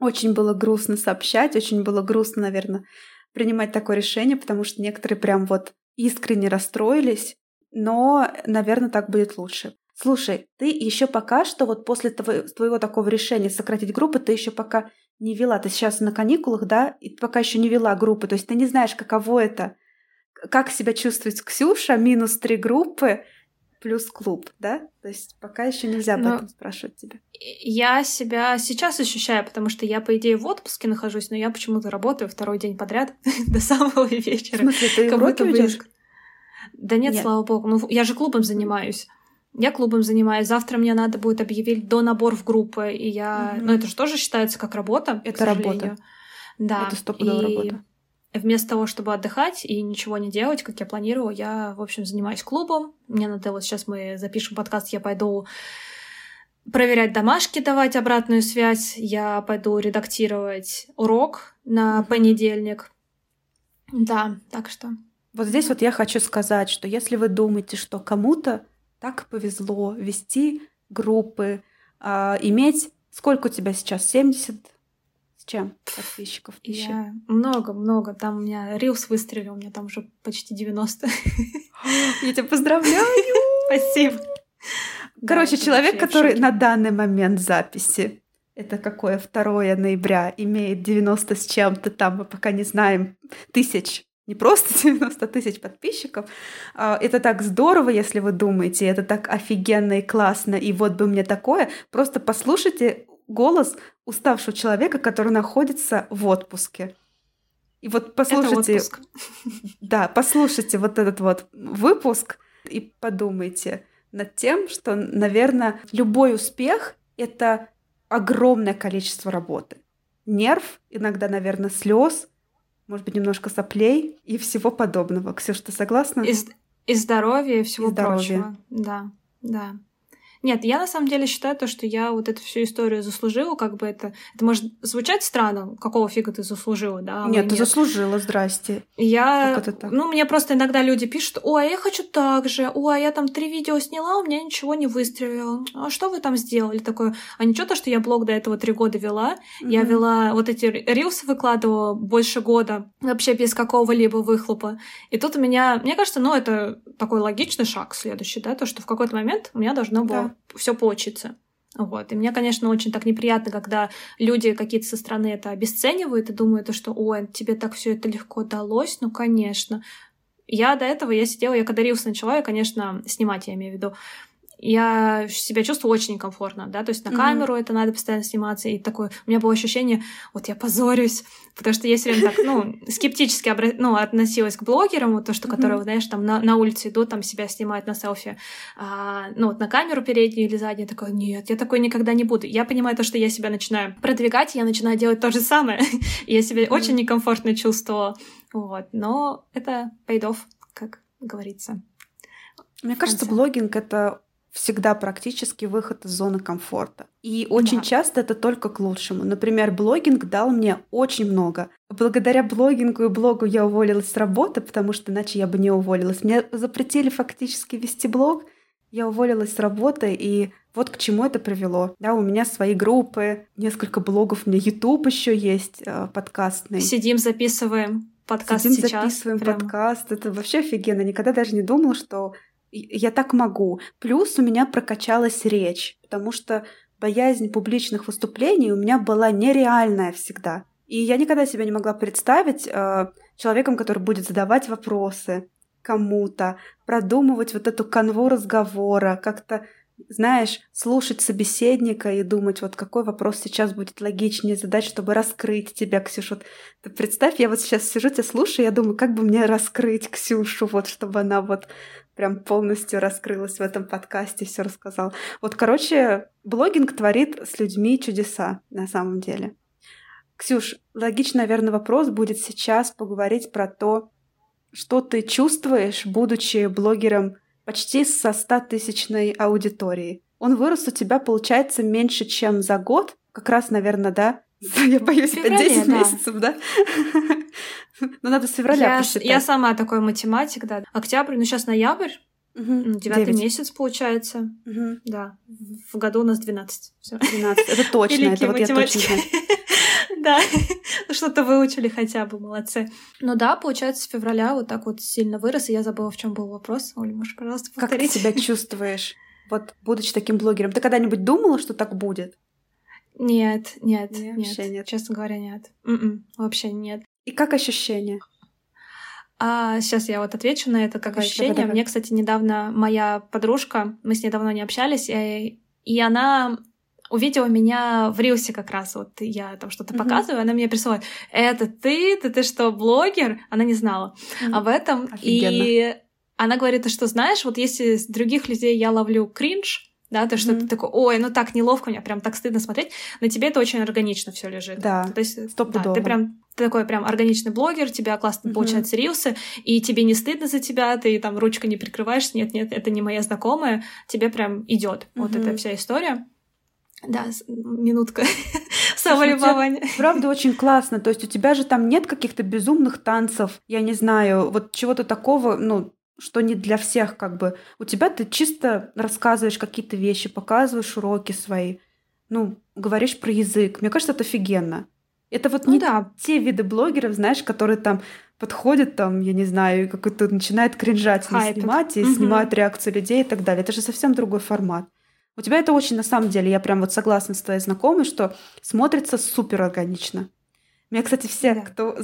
очень было грустно сообщать, очень было грустно, наверное, принимать такое решение, потому что некоторые прям вот искренне расстроились, но, наверное, так будет лучше. Слушай, ты еще пока что вот после твоего, твоего такого решения сократить группы, ты еще пока не вела. Ты сейчас на каникулах, да, и пока еще не вела группы. То есть ты не знаешь, каково это, как себя чувствует Ксюша, минус три группы, плюс клуб, да? То есть пока еще нельзя об Ну, этом спрашивать тебя. Я себя сейчас ощущаю, потому что я, по идее, в отпуске нахожусь, но я почему-то работаю второй день подряд до самого В вечера. смысле, ты Как уроки будто бы Да нет, Нет. слава богу. Ну, я же клубом занимаюсь. Я клубом занимаюсь. Завтра мне надо будет объявить до набор в группы. И я... Мгм. Ну, это же тоже считается как работа. Это работа. Да. Это стопудово и работа. Вместо того, чтобы отдыхать и ничего не делать, как я планировала, я, в общем, занимаюсь клубом. Мне надо вот сейчас мы запишем подкаст, я пойду проверять домашки, давать обратную связь. Я пойду редактировать урок на понедельник. Да, так что... Вот здесь вот я хочу сказать, что если вы думаете, что кому-то так повезло вести группы, а, иметь... Сколько у тебя сейчас? 70? Чем подписчиков? Тысяча? Я много-много. Там у меня Рилс выстрелил, у меня там уже почти 90. Я тебя поздравляю! Спасибо. Короче, Да, человек, который на данный момент записи, это какое 2 ноября, имеет 90 с чем-то там, мы пока не знаем, тысяч не просто 90 тысяч подписчиков. А, это так здорово, если вы думаете, это так офигенно и классно, и вот бы мне такое. Просто послушайте голос уставшего человека, который находится в отпуске. И вот послушайте... Да, послушайте вот этот вот выпуск и подумайте над тем, что, наверное, любой успех — это огромное количество работы. Нерв, иногда, наверное, слез, может быть, немножко соплей и всего подобного. Ксюша, ты согласна? И, и здоровья, и всего и прочего. Да, да. Нет, я на самом деле считаю то, что я вот эту всю историю заслужила, как бы это... Это может звучать странно, какого фига ты заслужила, да? Нет, ты нет. заслужила, здрасте. Я... Ну, мне просто иногда люди пишут, ой, а я хочу так же, ой, а я там три видео сняла, у меня ничего не выстрелило. А что вы там сделали такое? А ничего то, что я блог до этого три года вела. Mm-hmm. Я вела вот эти рилсы выкладывала больше года, вообще без какого-либо выхлопа. И тут у меня, мне кажется, ну, это такой логичный шаг следующий, да, то, что в какой-то момент у меня должно было да все получится. Вот. И мне, конечно, очень так неприятно, когда люди какие-то со стороны это обесценивают и думают, что ой, тебе так все это легко далось. Ну, конечно. Я до этого, я сидела, я когда рилс начала, я, конечно, снимать, я имею в виду, я себя чувствую очень некомфортно, да, то есть на камеру mm-hmm. это надо постоянно сниматься, и такое, у меня было ощущение, вот я позорюсь, потому что я все время так, ну, скептически обра... ну, относилась к блогерам, вот то, что, mm-hmm. которые, знаешь, там на, на улице идут, там себя снимают на селфи, а, ну, вот на камеру переднюю или заднюю, такое, нет, я такой никогда не буду. Я понимаю то, что я себя начинаю продвигать, я начинаю делать то же самое, я себя mm-hmm. очень некомфортно чувствовала, вот, но это paid как говорится. Мне кажется, блогинг — это всегда практически выход из зоны комфорта. И очень да. часто это только к лучшему. Например, блогинг дал мне очень много. Благодаря блогингу и блогу я уволилась с работы, потому что иначе я бы не уволилась. Мне запретили фактически вести блог. Я уволилась с работы, и вот к чему это привело. Да, у меня свои группы, несколько блогов, у меня YouTube еще есть э, подкастный. Сидим, записываем подкаст Сидим, сейчас. записываем прямо. подкаст. Это вообще офигенно. Никогда даже не думала, что я так могу. Плюс у меня прокачалась речь, потому что боязнь публичных выступлений у меня была нереальная всегда. И я никогда себя не могла представить э, человеком, который будет задавать вопросы кому-то, продумывать вот эту канву разговора, как-то знаешь, слушать собеседника и думать, вот какой вопрос сейчас будет логичнее задать, чтобы раскрыть тебя, Ксюша. Вот, представь, я вот сейчас сижу, тебя слушаю, я думаю, как бы мне раскрыть Ксюшу, вот, чтобы она вот прям полностью раскрылась в этом подкасте, все рассказал. Вот, короче, блогинг творит с людьми чудеса на самом деле. Ксюш, логичный, наверное, вопрос будет сейчас поговорить про то, что ты чувствуешь, будучи блогером почти со 100-тысячной аудиторией. Он вырос у тебя, получается, меньше, чем за год. Как раз, наверное, да? Я боюсь, это 10 да. месяцев, да? Ну, надо с февраля я, посчитать. Я сама такой математик, да. Октябрь, ну сейчас ноябрь, Угу. Девятый месяц получается. Угу. Да. В году у нас 12. Всё. 12. Это точно, это вот я точно знаю. Да, что-то выучили хотя бы, молодцы. Ну да, получается, с февраля вот так вот сильно вырос, и я забыла, в чем был вопрос. Оля, можешь, пожалуйста, повторить? Как ты себя чувствуешь, вот будучи таким блогером? Ты когда-нибудь думала, что так будет? Нет, нет, нет, вообще нет. Честно говоря, нет. М-м, вообще нет. И как ощущения? А сейчас я вот отвечу на это как ощущение. Давай, давай. Мне, кстати, недавно моя подружка, мы с ней давно не общались, и, и она увидела меня в Рилсе как раз, вот я там что-то mm-hmm. показываю, она мне присылает, это ты, ты, ты что, блогер? Она не знала mm-hmm. об этом. Офигенно. И она говорит, что знаешь, вот если с других людей я ловлю кринж, да, то, что mm-hmm. ты такой, ой, ну так неловко, мне прям так стыдно смотреть, на тебе это очень органично все лежит. Да, то есть, стоп да, ты прям ты такой прям органичный блогер, у тебя классно mm-hmm. получаются рилсы, и тебе не стыдно за тебя, ты там ручкой не прикрываешь, нет, нет, это не моя знакомая, тебе прям идет mm-hmm. вот эта вся история. Да, минутка самолюбования. Правда, очень классно. То есть у тебя же там нет каких-то безумных танцев, я не знаю, вот чего-то такого, ну, что не для всех как бы. У тебя ты чисто рассказываешь какие-то вещи, показываешь уроки свои, ну, говоришь про язык. Мне кажется, это офигенно. Это вот ну, не да. те виды блогеров, знаешь, которые там подходят, там, я не знаю, какой-то начинает кринжательно Хайпит. снимать и угу. снимают реакцию людей и так далее. Это же совсем другой формат. У тебя это очень, на самом деле, я прям вот согласна с твоей знакомой, что смотрится супер органично. Меня, кстати, все, да. кто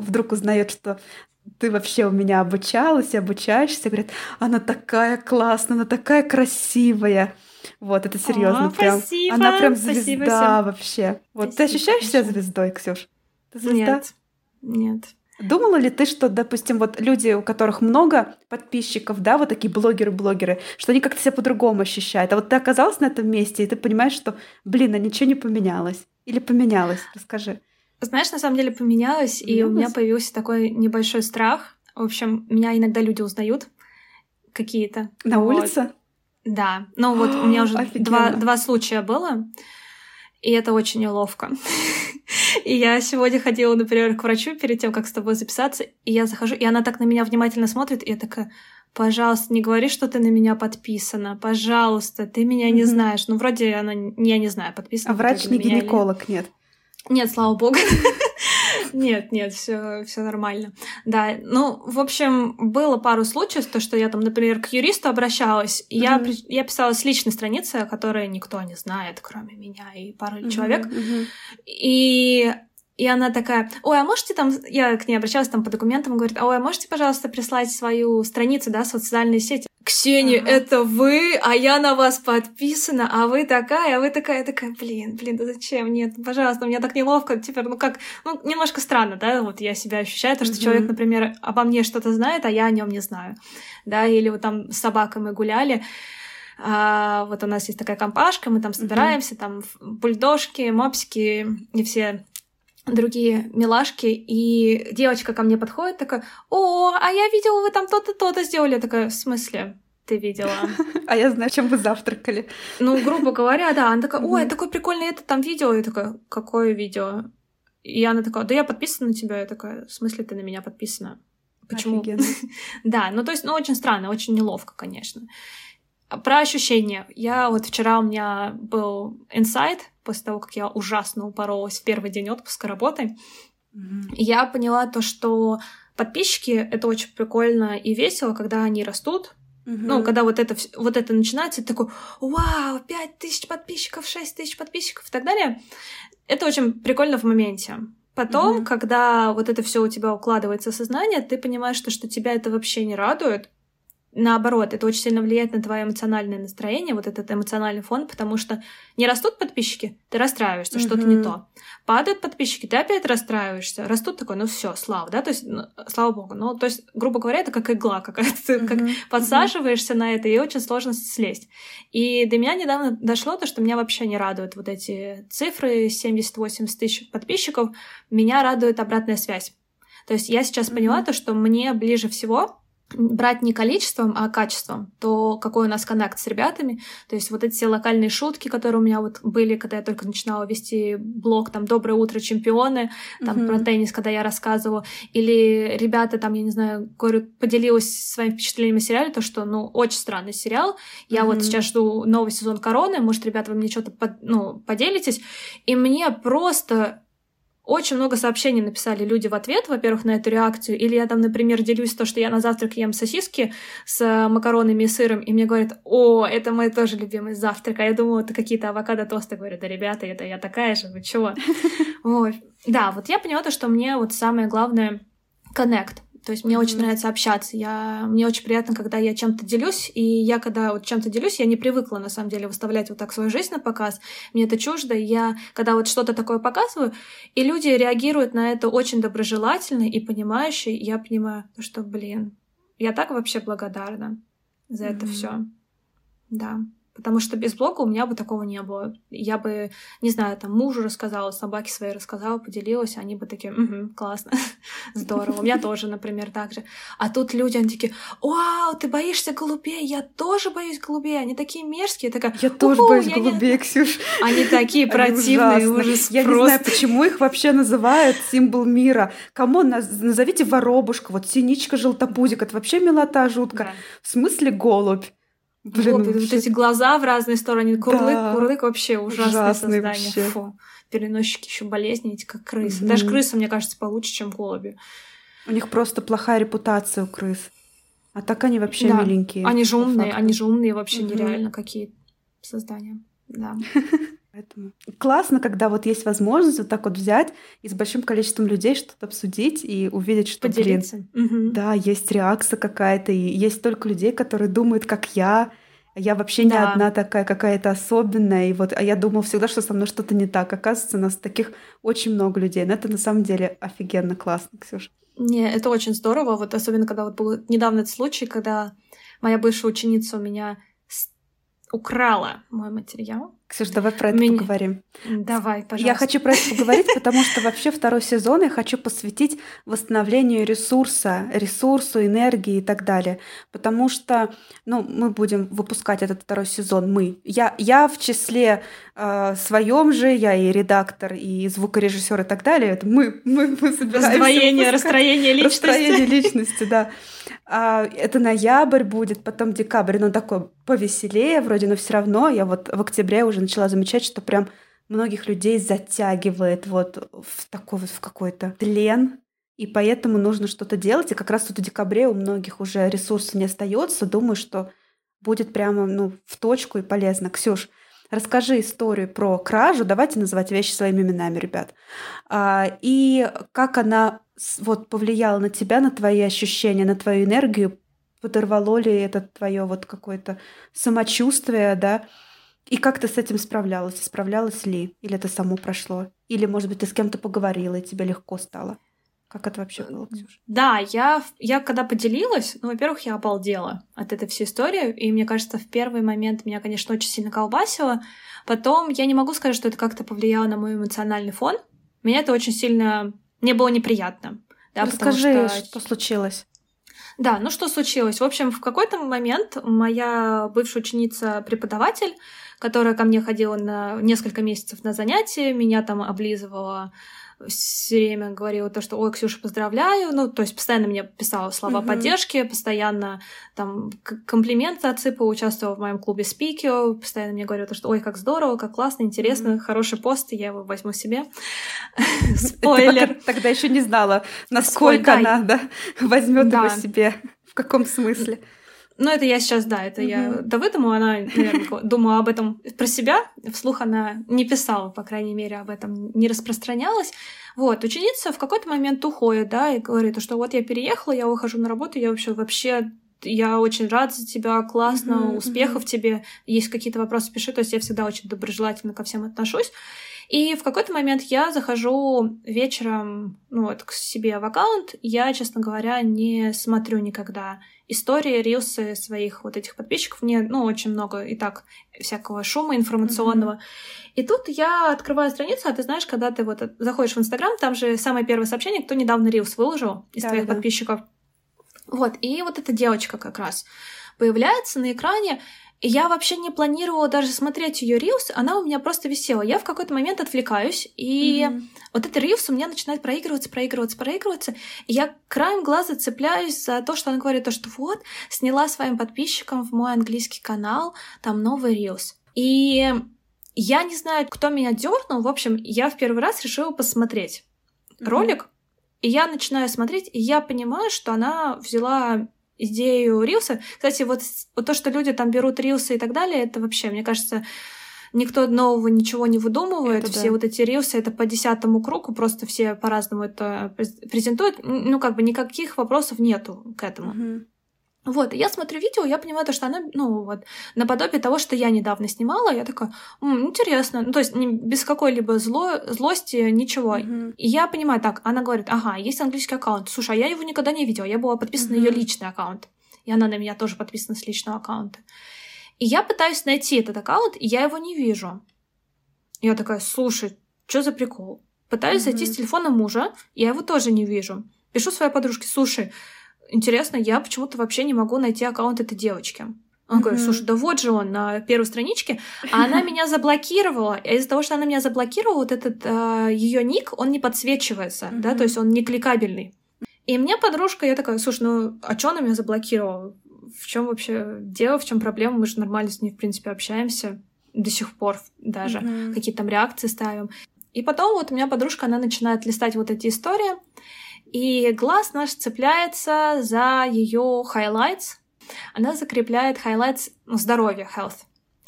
вдруг узнает, что ты вообще у меня обучалась и обучаешься, говорят, она такая классная, она такая красивая. Вот, это серьезно О, прям. спасибо, Она прям спасибо звезда всем. вообще. Вот Спасибо ты ощущаешь себя звездой, Ксюш? Ты звезда? Нет, нет. Думала ли ты, что, допустим, вот люди, у которых много подписчиков, да, вот такие блогеры-блогеры, что они как-то себя по-другому ощущают? А вот ты оказалась на этом месте, и ты понимаешь, что, блин, а ничего не поменялось. Или поменялось? Расскажи. Знаешь, на самом деле поменялось, и у меня появился такой небольшой страх. В общем, меня иногда люди узнают какие-то. На Вот. улице? Да. Ну вот у меня уже Офигенно. два, два случая было, и это очень неловко. И я сегодня ходила, например, к врачу перед тем, как с тобой записаться, и я захожу, и она так на меня внимательно смотрит, и я такая, пожалуйста, не говори, что ты на меня подписана, пожалуйста, ты меня не знаешь. Ну, вроде она, я не знаю, подписана. А врач не гинеколог, нет. Нет, слава богу. Нет, нет, все, все нормально. Да, ну, в общем, было пару случаев, то, что я там, например, к юристу обращалась, и я, я писала с личной страницы, о которой никто не знает, кроме меня и пары Мгм, человек. мгм. И, и она такая, ой, а можете там, я к ней обращалась там по документам, говорит, ой, а можете, пожалуйста, прислать свою страницу, да, социальные сети? Ксения, Ага. это вы, а я на вас подписана, а вы такая, а вы такая, я такая, блин, блин, да зачем? Нет, пожалуйста, мне так неловко, теперь, ну как, ну немножко странно, да, вот я себя ощущаю, то, что Мгм. человек, например, обо мне что-то знает, а я о нем не знаю, да, или вот там с собакой мы гуляли, а, вот у нас есть такая компашка, мы там собираемся, там ф- бульдожки, мопсики и все другие милашки, и девочка ко мне подходит, такая, о, а я видела, вы там то-то, то-то сделали. Я такая, в смысле? Ты видела? А я знаю, чем вы завтракали. Ну, грубо говоря, да. Она такая, ой, такой прикольный это там видео. Я такая, какое видео? И она такая, да я подписана на тебя. Я такая, в смысле ты на меня подписана? Почему? Да, ну то есть, ну очень странно, очень неловко, конечно. Про ощущения. Я вот вчера у меня был инсайт после того, как я ужасно упоролась в первый день отпуска работы. Мгм. Я поняла то, что подписчики — это очень прикольно и весело, когда они растут. Ну, Мгм. когда вот это, вот это начинается, ты такой, вау, пять тысяч подписчиков, шесть тысяч подписчиков и так далее. Это очень прикольно в моменте. Потом, Мгм. когда вот это все у тебя укладывается в сознание, ты понимаешь, что, что тебя это вообще не радует. Наоборот, это очень сильно влияет на твое эмоциональное настроение, вот этот эмоциональный фон, потому что не растут подписчики, ты расстраиваешься, что-то не то. Падают подписчики, ты опять расстраиваешься. Растут такой, ну все, слава, да, то есть, ну, слава богу. Ну, то есть, грубо говоря, это как игла какая-то, ты как Мгм. подсаживаешься на это, и очень сложно слезть. И до меня недавно дошло то, что меня вообще не радуют вот эти цифры 70-80 тысяч подписчиков. Меня радует обратная связь. То есть я сейчас поняла Мгм. то, что мне ближе всего брать не количеством, а качеством, то какой у нас коннект с ребятами, то есть вот эти все локальные шутки, которые у меня вот были, когда я только начинала вести блог, там «Доброе утро, чемпионы», там Мгм. про теннис, когда я рассказывала, или ребята там, я не знаю, говорю, поделилась своим впечатлением о сериале, то, что, ну, очень странный сериал, я Мгм. вот сейчас жду новый сезон «Короны», может, ребята, вы мне что-то, под- ну, поделитесь, и мне просто очень много сообщений написали люди в ответ, во-первых, на эту реакцию. Или я там, например, делюсь то, что я на завтрак ем сосиски с э, макаронами и сыром, и мне говорят, о, это мой тоже любимый завтрак. А я думала, это какие-то авокадо-тосты. Говорю, да, ребята, это я такая же, вы чего? Да, вот я поняла то, что мне вот самое главное — коннект. То есть мне очень Мгм. нравится общаться. Я... Мне очень приятно, когда я чем-то делюсь, и я, когда вот чем-то делюсь, я не привыкла, на самом деле, выставлять вот так свою жизнь на показ. Мне это чуждо, и я, когда вот что-то такое показываю, и люди реагируют на это очень доброжелательно и понимающе, я понимаю, что, блин, я так вообще благодарна за это Мгм. все. Да. Потому что без блога у меня бы такого не было. Я бы, не знаю, там мужу рассказала, собаке своей рассказала, поделилась, они бы такие, угу, классно, здорово. У меня тоже, например, так же. А тут люди, они такие, вау, ты боишься голубей, я тоже боюсь голубей, они такие мерзкие. Я такая, Я тоже «Уху, боюсь я не- голубей, Ксюш. Они такие противные, ужас Я не просто. знаю, почему их вообще называют символ мира. Кому назовите воробушка, вот синичка, желтопузик, это вообще милота жутко. Да. В смысле голубь? Блин, Вот, и вот вообще эти глаза в разные стороны, курлык, Да. курлык вообще ужасное Ужасные создание. вообще. Фу. Переносчики еще болезни, эти как крысы. Мгм. Даже крысы, мне кажется, получше, чем голуби. У них просто плохая репутация у крыс. А так они вообще Да. миленькие. Они же умные, они же умные вообще Мгм. нереально какие создания. Да. Поэтому классно, когда вот есть возможность вот так вот взять и с большим количеством людей что-то обсудить и увидеть, что, Поделиться. блин, Мгм. да, есть реакция какая-то, и есть только людей, которые думают, как я. Я вообще не Да. одна такая какая-то особенная. И вот, а я думала всегда, что со мной что-то не так. Оказывается, у нас таких очень много людей. Но это на самом деле офигенно классно, Ксюша. Не, это очень здорово, вот особенно когда вот был недавно этот случай, когда моя бывшая ученица у меня украла мой материал. Ксюша, давай про это Меня- поговорим. Давай, пожалуйста. Я хочу про это поговорить, потому что вообще второй сезон я хочу посвятить восстановлению ресурса, ресурсу, энергии и так далее. Потому что, ну, мы будем выпускать этот второй сезон, мы. Я, я в числе э, своем же, я и редактор, и звукорежиссер и так далее. Это мы, мы, мы собираемся Раздвоение, расстроение личности. Расстроение личности, да. А, это ноябрь будет, потом декабрь, ну такой повеселее вроде, но все равно я вот в октябре уже начала замечать, что прям многих людей затягивает вот в такой вот в какой-то тлен, и поэтому нужно что-то делать. И как раз тут в декабре у многих уже ресурса не остается. Думаю, что будет прямо ну, в точку и полезно. Ксюш, расскажи историю про кражу. Давайте называть вещи своими именами, ребят. А, и как она вот повлияла на тебя, на твои ощущения, на твою энергию, подорвало ли это твое вот какое-то самочувствие, да? И как ты с этим справлялась? Справлялась ли? Или это само прошло? Или, может быть, ты с кем-то поговорила, и тебе легко стало? Как это вообще было, Ксюша? Да, я, я когда поделилась, ну, во-первых, я обалдела от этой всей истории, и мне кажется, в первый момент меня, конечно, очень сильно колбасило. Потом я не могу сказать, что это как-то повлияло на мой эмоциональный фон. Меня это очень сильно... Мне было неприятно. Да, потому Расскажи, что- что случилось. Да, ну что случилось? В общем, в какой-то момент моя бывшая ученица-преподаватель, которая ко мне ходила на несколько месяцев на занятия, меня там облизывала все время говорила то, что «Ой, Ксюша, поздравляю!» Ну, то есть постоянно мне писала слова Мгм. поддержки, постоянно там комплименты отсыпала, участвовала в моем клубе Спикио, постоянно мне говорила то, что «Ой, как здорово, как классно, интересно, хороший пост, я его возьму себе». Спойлер. Тогда еще не знала, насколько она возьмет его себе. В каком смысле? Ну, это я сейчас, да, это я Мгм. да выдумала, она, наверное, думала об этом про себя, вслух она не писала, по крайней мере, об этом не распространялась. Вот, ученица в какой-то момент уходит, да, и говорит, что вот я переехала, я выхожу на работу, я вообще вообще я очень рад за тебя, классно, Мгм, успехов тебе, есть какие-то вопросы, пиши, то есть я всегда очень доброжелательно ко всем отношусь. И в какой-то момент я захожу вечером ну, вот, к себе в аккаунт, я, честно говоря, не смотрю никогда истории, рилсы своих вот этих подписчиков. Мне, ну, очень много и так всякого шума информационного. И тут я открываю страницу, а ты знаешь, когда ты вот заходишь в Инстаграм, там же самое первое сообщение, кто недавно рилс выложил из Да, твоих да. подписчиков. Вот, и вот эта девочка как раз появляется на экране, и я вообще не планировала даже смотреть ее рилс, она у меня просто висела. Я в какой-то момент отвлекаюсь, и Мгм. вот этот рилс у меня начинает проигрываться, проигрываться, проигрываться. И я краем глаза цепляюсь за то, что она говорит, то, что вот, сняла своим подписчикам в мой английский канал, там новый рилс. И я не знаю, кто меня дернул. В общем, я в первый раз решила посмотреть Мгм. ролик, и я начинаю смотреть, и я понимаю, что она взяла идею рилса. Кстати, вот, вот то, что люди там берут рилсы и так далее, это вообще, мне кажется, никто нового ничего не выдумывает. Это все да. вот эти рилсы, это по десятому кругу, просто все по-разному это през- презентуют. Ну, как бы никаких вопросов нету к этому. Мгм. Вот, и я смотрю видео, я понимаю, то, что она, ну, вот, наподобие того, что я недавно снимала, я такая, «М, интересно, ну, то есть не- без какой-либо зло, злости, ничего. Мгм. И я понимаю, так, она говорит, ага, есть английский аккаунт. Слушай, а я его никогда не видела, я была подписана на ее личный аккаунт. И она на меня тоже подписана с личного аккаунта. И я пытаюсь найти этот аккаунт, и я его не вижу. Я такая, слушай, что за прикол? Пытаюсь зайти Мгм. с телефона мужа, я его тоже не вижу. Пишу своей подружке, слушай, интересно, я почему-то вообще не могу найти аккаунт этой девочки. Он говорит, слушай, да вот же он на первой страничке, а она меня заблокировала. И из-за того, что она меня заблокировала, вот этот ее ник, он не подсвечивается, да, то есть он не кликабельный. И мне подружка, я такая, слушай, ну а чё она меня заблокировала? В чем вообще дело, в чем проблема? Мы же нормально с ней, в принципе, общаемся до сих пор даже. Мгм. Какие там реакции ставим. И потом вот у меня подружка, она начинает листать вот эти истории, и глаз наш цепляется за ее highlights. Она закрепляет highlights ну, здоровья, health.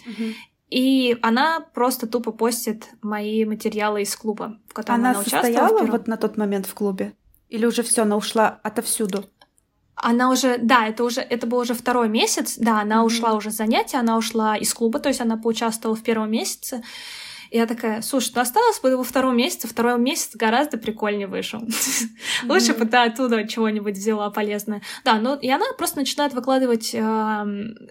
Мгм. И она просто тупо постит мои материалы из клуба, в котором она, она участвовала. Она вот на тот момент в клубе? Или уже все, она ушла отовсюду? Она уже, да, это уже, это был уже второй месяц, да, она mm-hmm. ушла уже с занятия, она ушла из клуба, то есть она поучаствовала в первом месяце. И я такая, слушай, ну осталось бы во втором месяце, второй месяц гораздо прикольнее вышел. Mm-hmm. Лучше бы ты оттуда чего-нибудь взяла полезное. Да, ну и она просто начинает выкладывать э,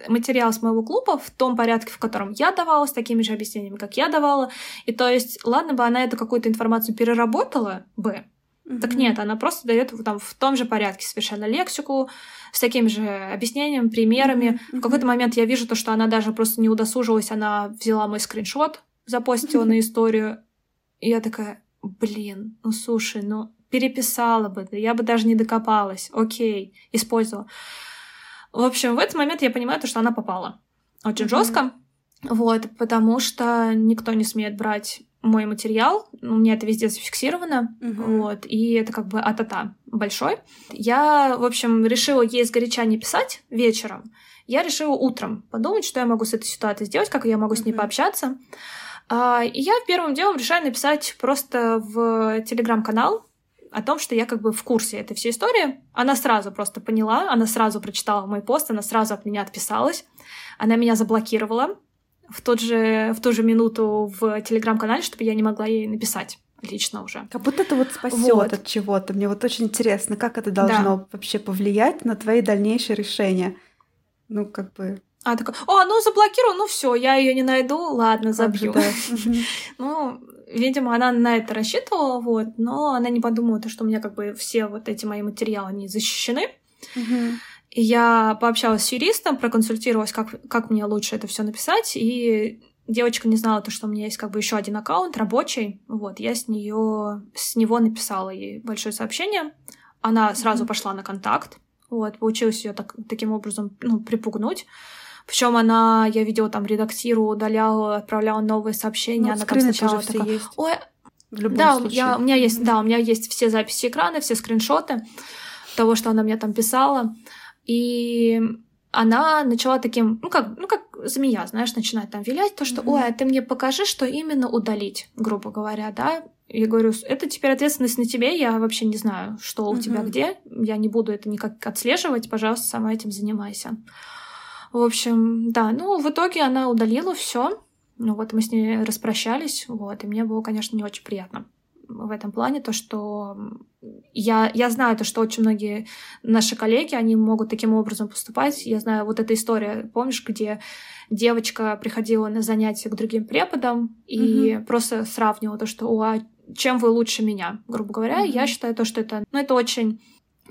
материал с моего клуба в том порядке, в котором я давала, с такими же объяснениями, как я давала. И то есть, ладно бы она эту какую-то информацию переработала бы, Mm-hmm. Так нет, она просто дает там в том же порядке совершенно лексику, с такими же объяснениями, примерами. Mm-hmm. В какой-то момент я вижу то, что она даже просто не удосужилась, она взяла мой скриншот, запостила на историю. И я такая, блин, ну слушай, ну переписала бы, я бы даже не докопалась. Окей, использовала. В общем, в этот момент я понимаю то, что она попала. Очень mm-hmm. жестко. Вот, потому что никто не смеет брать мой материал, у меня это везде зафиксировано, uh-huh. вот, и это как бы атата большой. Я, в общем, решила ей сгоряча не писать вечером, я решила утром подумать, что я могу с этой ситуацией сделать, как я могу uh-huh. с ней пообщаться. А, и я первым делом решаю написать просто в телеграм-канал о том, что я как бы в курсе этой всей истории. Она сразу просто поняла, она сразу прочитала мой пост, она сразу от меня отписалась, она меня заблокировала, в, тот же, в ту же минуту в телеграм-канале, чтобы я не могла ей написать лично уже. Как будто это вот спасет вот. от чего-то. Мне вот очень интересно, как это должно да. вообще повлиять на твои дальнейшие решения. Ну, как бы. А такой, о, ну заблокирую, ну все, я ее не найду, ладно, забью. Ну, видимо, она на это рассчитывала, вот, но она не подумала, что у меня как бы все вот эти мои материалы, они защищены. Я пообщалась с юристом, проконсультировалась, как, как мне лучше это все написать, и девочка не знала то, что у меня есть как бы еще один аккаунт рабочий. Вот, я с нее с него написала ей большое сообщение. Она сразу mm-hmm. пошла на контакт. Вот, получилось ее так, таким образом ну, припугнуть. Причем она, я видела, там редактирую, удаляла, отправляла новые сообщения. Ну, она там сначала такая, есть. ой, в любом да, случае. Я, у меня есть, да, у меня есть все записи экрана, все скриншоты того, что она мне там писала. И она начала таким, ну как, ну как змея, знаешь, начинает там вилять, то, что, mm-hmm. ой, а ты мне покажи, что именно удалить, грубо говоря, да. Я говорю, это теперь ответственность на тебе, я вообще не знаю, что у mm-hmm. тебя где, я не буду это никак отслеживать, пожалуйста, сама этим занимайся. В общем, да, ну, в итоге она удалила все. Ну вот мы с ней распрощались, вот, и мне было, конечно, не очень приятно в этом плане, то, что я, я знаю то, что очень многие наши коллеги, они могут таким образом поступать. Я знаю вот эта история, помнишь, где девочка приходила на занятия к другим преподам и mm-hmm. просто сравнивала то, что, о, чем вы лучше меня, грубо говоря. Mm-hmm. Я считаю то, что это, ну, это очень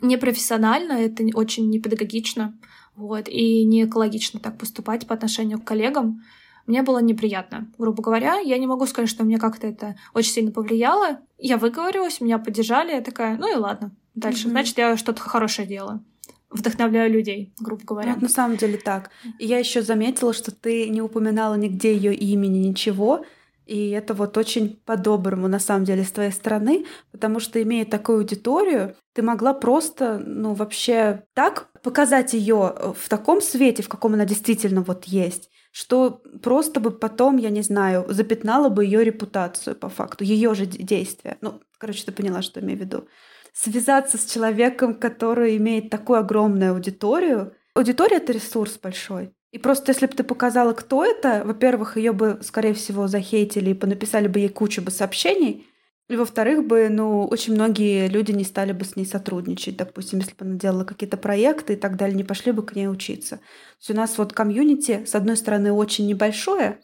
непрофессионально, это очень непедагогично, вот, и не экологично так поступать по отношению к коллегам мне было неприятно. Грубо говоря, я не могу сказать, что мне как-то это очень сильно повлияло. Я выговорилась, меня поддержали, я такая, ну и ладно, дальше. Mm-hmm. Значит, я что-то хорошее делаю вдохновляю людей, грубо говоря. Вот на самом деле так. И я еще заметила, что ты не упоминала нигде ее имени, ничего. И это вот очень по-доброму, на самом деле, с твоей стороны, потому что, имея такую аудиторию, ты могла просто, ну, вообще так показать ее в таком свете, в каком она действительно вот есть, что просто бы потом, я не знаю, запятнала бы ее репутацию по факту, ее же действия. Ну, короче, ты поняла, что имею в виду. Связаться с человеком, который имеет такую огромную аудиторию. Аудитория — это ресурс большой. И просто если бы ты показала, кто это, во-первых, ее бы, скорее всего, захейтили и понаписали бы ей кучу бы сообщений, во-вторых бы, ну, очень многие люди не стали бы с ней сотрудничать. Допустим, если бы она делала какие-то проекты и так далее, не пошли бы к ней учиться. То есть у нас вот комьюнити, с одной стороны, очень небольшое,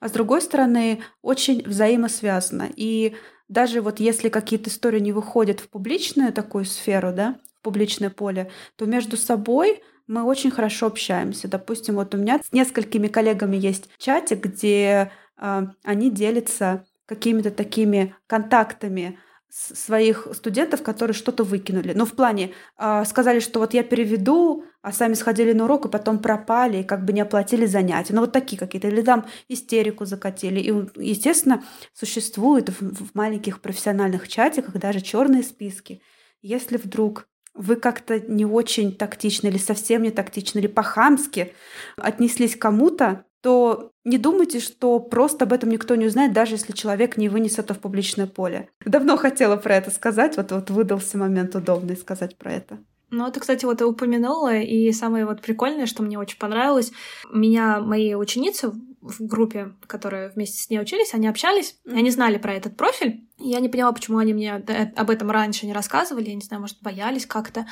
а с другой стороны, очень взаимосвязано. И даже вот если какие-то истории не выходят в публичную такую сферу, да, в публичное поле, то между собой мы очень хорошо общаемся. Допустим, вот у меня с несколькими коллегами есть чатик, где э, они делятся какими-то такими контактами своих студентов, которые что-то выкинули. Ну, в плане, э, сказали, что вот я переведу, а сами сходили на урок и потом пропали, и как бы не оплатили занятия. Ну, вот такие какие-то. Или там истерику закатили. И, естественно, существуют в, в маленьких профессиональных чатиках даже черные списки. Если вдруг вы как-то не очень тактично или совсем не тактично или по-хамски отнеслись к кому-то, то не думайте, что просто об этом никто не узнает, даже если человек не вынес это в публичное поле. Давно хотела про это сказать, вот, вот выдался момент удобный сказать про это. Ну, ты, кстати, вот упомянула, и самое вот прикольное, что мне очень понравилось, меня мои ученицы в группе, которые вместе с ней учились, они общались, mm-hmm. они знали про этот профиль. Я не поняла, почему они мне об этом раньше не рассказывали, я не знаю, может, боялись как-то.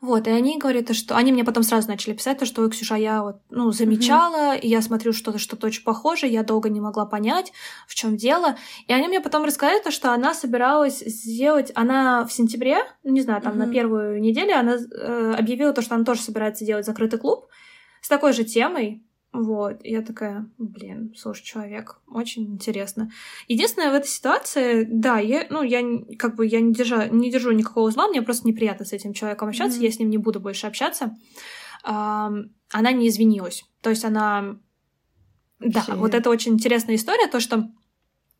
Вот, и они говорят, что они мне потом сразу начали писать, то, что, ой, Ксюша, я вот, ну, замечала, mm-hmm. и я смотрю что-то, что-то очень похоже, я долго не могла понять, в чем дело. И они мне потом рассказали, то, что она собиралась сделать, она в сентябре, ну, не знаю, там mm-hmm. на первую неделю, она э, объявила то, что она тоже собирается делать закрытый клуб с такой же темой, вот, я такая, блин, слушай, человек, очень интересно. Единственное, в этой ситуации, да, я, ну, я как бы я не, держа, не держу никакого зла, мне просто неприятно с этим человеком общаться, mm-hmm. я с ним не буду больше общаться. А, она не извинилась. То есть она... Да, вот это очень интересная история, то, что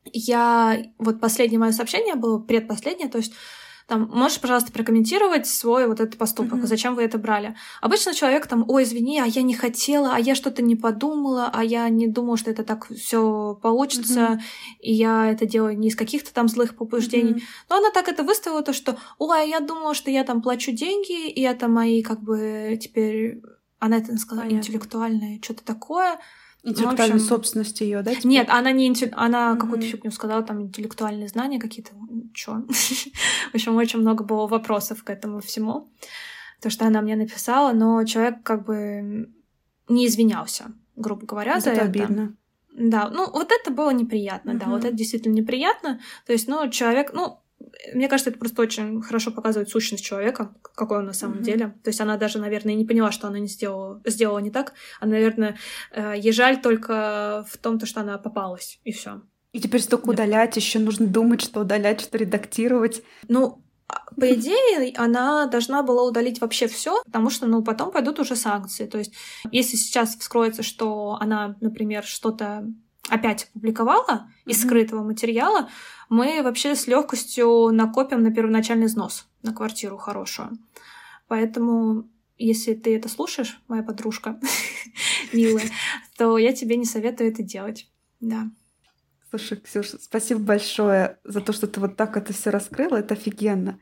я... Вот последнее мое сообщение было, предпоследнее, то есть там, можешь, пожалуйста, прокомментировать свой вот этот поступок, mm-hmm. зачем вы это брали. Обычно человек там, ой, извини, а я не хотела, а я что-то не подумала, а я не думала, что это так все получится, mm-hmm. и я это делаю не из каких-то там злых побуждений. Mm-hmm. Но она так это выставила, то, что, ой, а я думала, что я там плачу деньги, и это мои, как бы, теперь... Она это сказала Понятно. интеллектуальное, что-то такое. Интеллектуальной ну, общем... собственности ее, да? Теперь? Нет, она не интелл... она mm-hmm. какую-то фигню сказала, там интеллектуальные знания какие-то. Чё? В общем, очень много было вопросов к этому всему. То, что она мне написала, но человек как бы не извинялся, грубо говоря, это за это. обидно. Да, ну вот это было неприятно, mm-hmm. да, вот это действительно неприятно. То есть, ну, человек, ну, мне кажется, это просто очень хорошо показывает сущность человека, какой он на самом mm-hmm. деле. То есть она даже, наверное, не поняла, что она не сделала, сделала не так. Она, наверное, э, ей жаль только в том, то, что она попалась, и все. И теперь столько да. удалять, еще нужно думать, что удалять, что редактировать. Ну, а, по идее, она должна была удалить вообще все, потому что, ну, потом пойдут уже санкции. То есть, если сейчас вскроется, что она, например, что-то опять опубликовала из скрытого материала, мы вообще с легкостью накопим на первоначальный взнос на квартиру хорошую. Поэтому, если ты это слушаешь, моя подружка милая, то я тебе не советую это делать. Да. Слушай, Ксюша, спасибо большое за то, что ты вот так это все раскрыла. Это офигенно.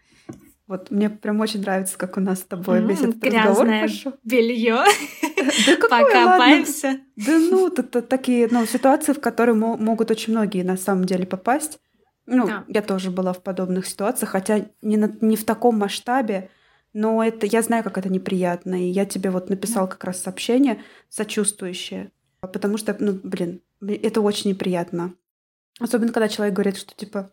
Вот мне прям очень нравится, как у нас с тобой весь этот разговор пошел. белье. Да Покопаемся. Да ну, это такие ну, ситуации, в которые могут очень многие на самом деле попасть. Ну, да. я тоже была в подобных ситуациях, хотя не, на, не в таком масштабе, но это я знаю, как это неприятно. И я тебе вот написала да. как раз сообщение сочувствующее. Потому что, ну, блин, это очень неприятно. Особенно, когда человек говорит, что типа,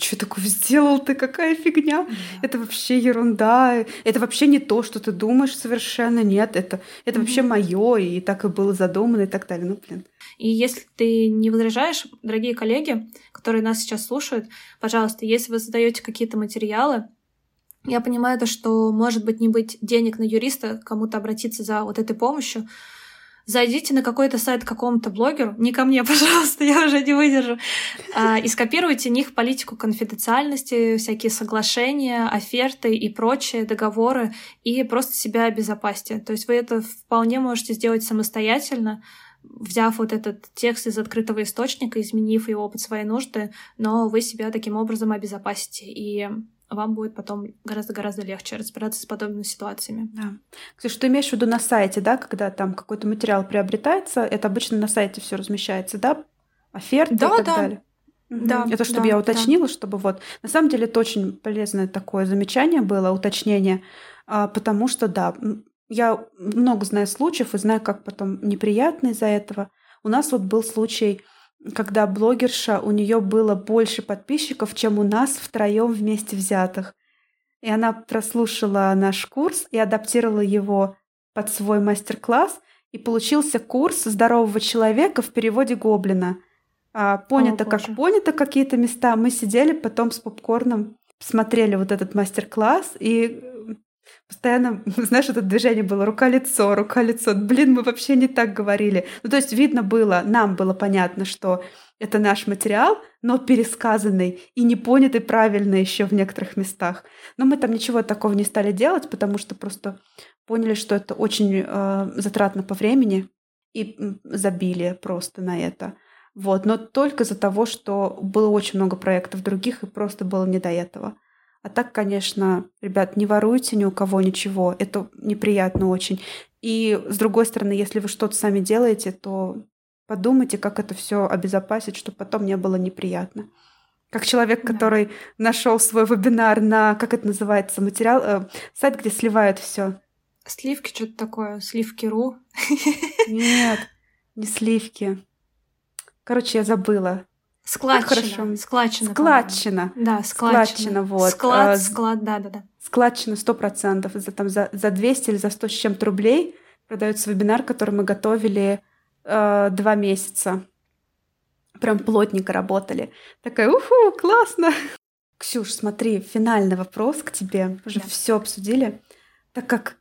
что такое сделал? Ты, какая фигня, это вообще ерунда, это вообще не то, что ты думаешь совершенно, нет, это, это mm-hmm. вообще мое, и так и было задумано, и так далее, ну, блин. И если ты не возражаешь, дорогие коллеги, которые нас сейчас слушают, пожалуйста, если вы задаете какие-то материалы, я понимаю то, что может быть не быть денег на юриста, кому-то обратиться за вот этой помощью, зайдите на какой-то сайт какому-то блогеру, не ко мне, пожалуйста, я уже не выдержу, а, и скопируйте них политику конфиденциальности, всякие соглашения, оферты и прочие договоры, и просто себя обезопасьте. То есть вы это вполне можете сделать самостоятельно, взяв вот этот текст из открытого источника, изменив его под свои нужды, но вы себя таким образом обезопасите. И вам будет потом гораздо-гораздо легче разбираться с подобными ситуациями. Да. Кстати, что имеешь в виду на сайте, да, когда там какой-то материал приобретается, это обычно на сайте все размещается, да? Оферты да, и так да. далее. Да, это чтобы да, я уточнила, да. чтобы вот... На самом деле это очень полезное такое замечание было, уточнение, а, потому что, да, я много знаю случаев и знаю, как потом неприятно из-за этого. У нас вот был случай, когда блогерша, у нее было больше подписчиков, чем у нас втроем вместе взятых. И она прослушала наш курс и адаптировала его под свой мастер-класс, и получился курс здорового человека в переводе Гоблина. А, понято О, как понято какие-то места. Мы сидели потом с попкорном, смотрели вот этот мастер-класс, и постоянно, знаешь, это движение было рука-лицо, рука-лицо. Блин, мы вообще не так говорили. Ну, то есть видно было, нам было понятно, что это наш материал, но пересказанный и не понятый правильно еще в некоторых местах. Но мы там ничего такого не стали делать, потому что просто поняли, что это очень э, затратно по времени. и забили просто на это. Вот, но только из-за того, что было очень много проектов других, и просто было не до этого. А так, конечно, ребят, не воруйте ни у кого ничего. Это неприятно очень. И с другой стороны, если вы что-то сами делаете, то подумайте, как это все обезопасить, чтобы потом не было неприятно. Как человек, да. который нашел свой вебинар на, как это называется, материал, э, сайт, где сливают все. Сливки, что-то такое, сливки.ру. Нет, не сливки. Короче, я забыла. Складчина. Хорошо. Складчина. Складчина. Да, складчина. складчина вот. Склад, а, склад, да, да, да. Складчина сто процентов. За, там, за, за 200 или за 100 с чем-то рублей продается вебинар, который мы готовили э, два месяца. Прям плотненько работали. Такая, уху, классно. Ксюш, смотри, финальный вопрос к тебе. Уже да. все обсудили. Так как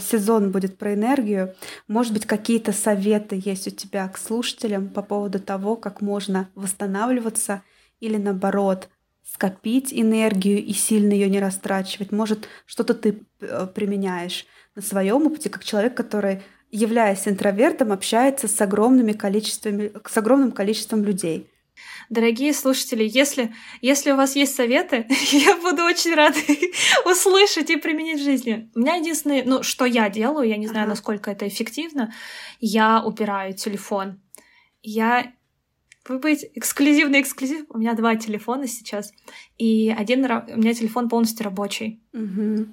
сезон будет про энергию. Может быть, какие-то советы есть у тебя к слушателям по поводу того, как можно восстанавливаться или наоборот скопить энергию и сильно ее не растрачивать. Может, что-то ты э, применяешь на своем опыте, как человек, который, являясь интровертом, общается с огромными количествами, с огромным количеством людей. Дорогие слушатели, если, если у вас есть советы, я буду очень рада услышать и применить в жизни. У меня единственное, ну, что я делаю, я не знаю, ага. насколько это эффективно, я убираю телефон. Я вы быть эксклюзивный эксклюзив. У меня два телефона сейчас, и один у меня телефон полностью рабочий. Угу.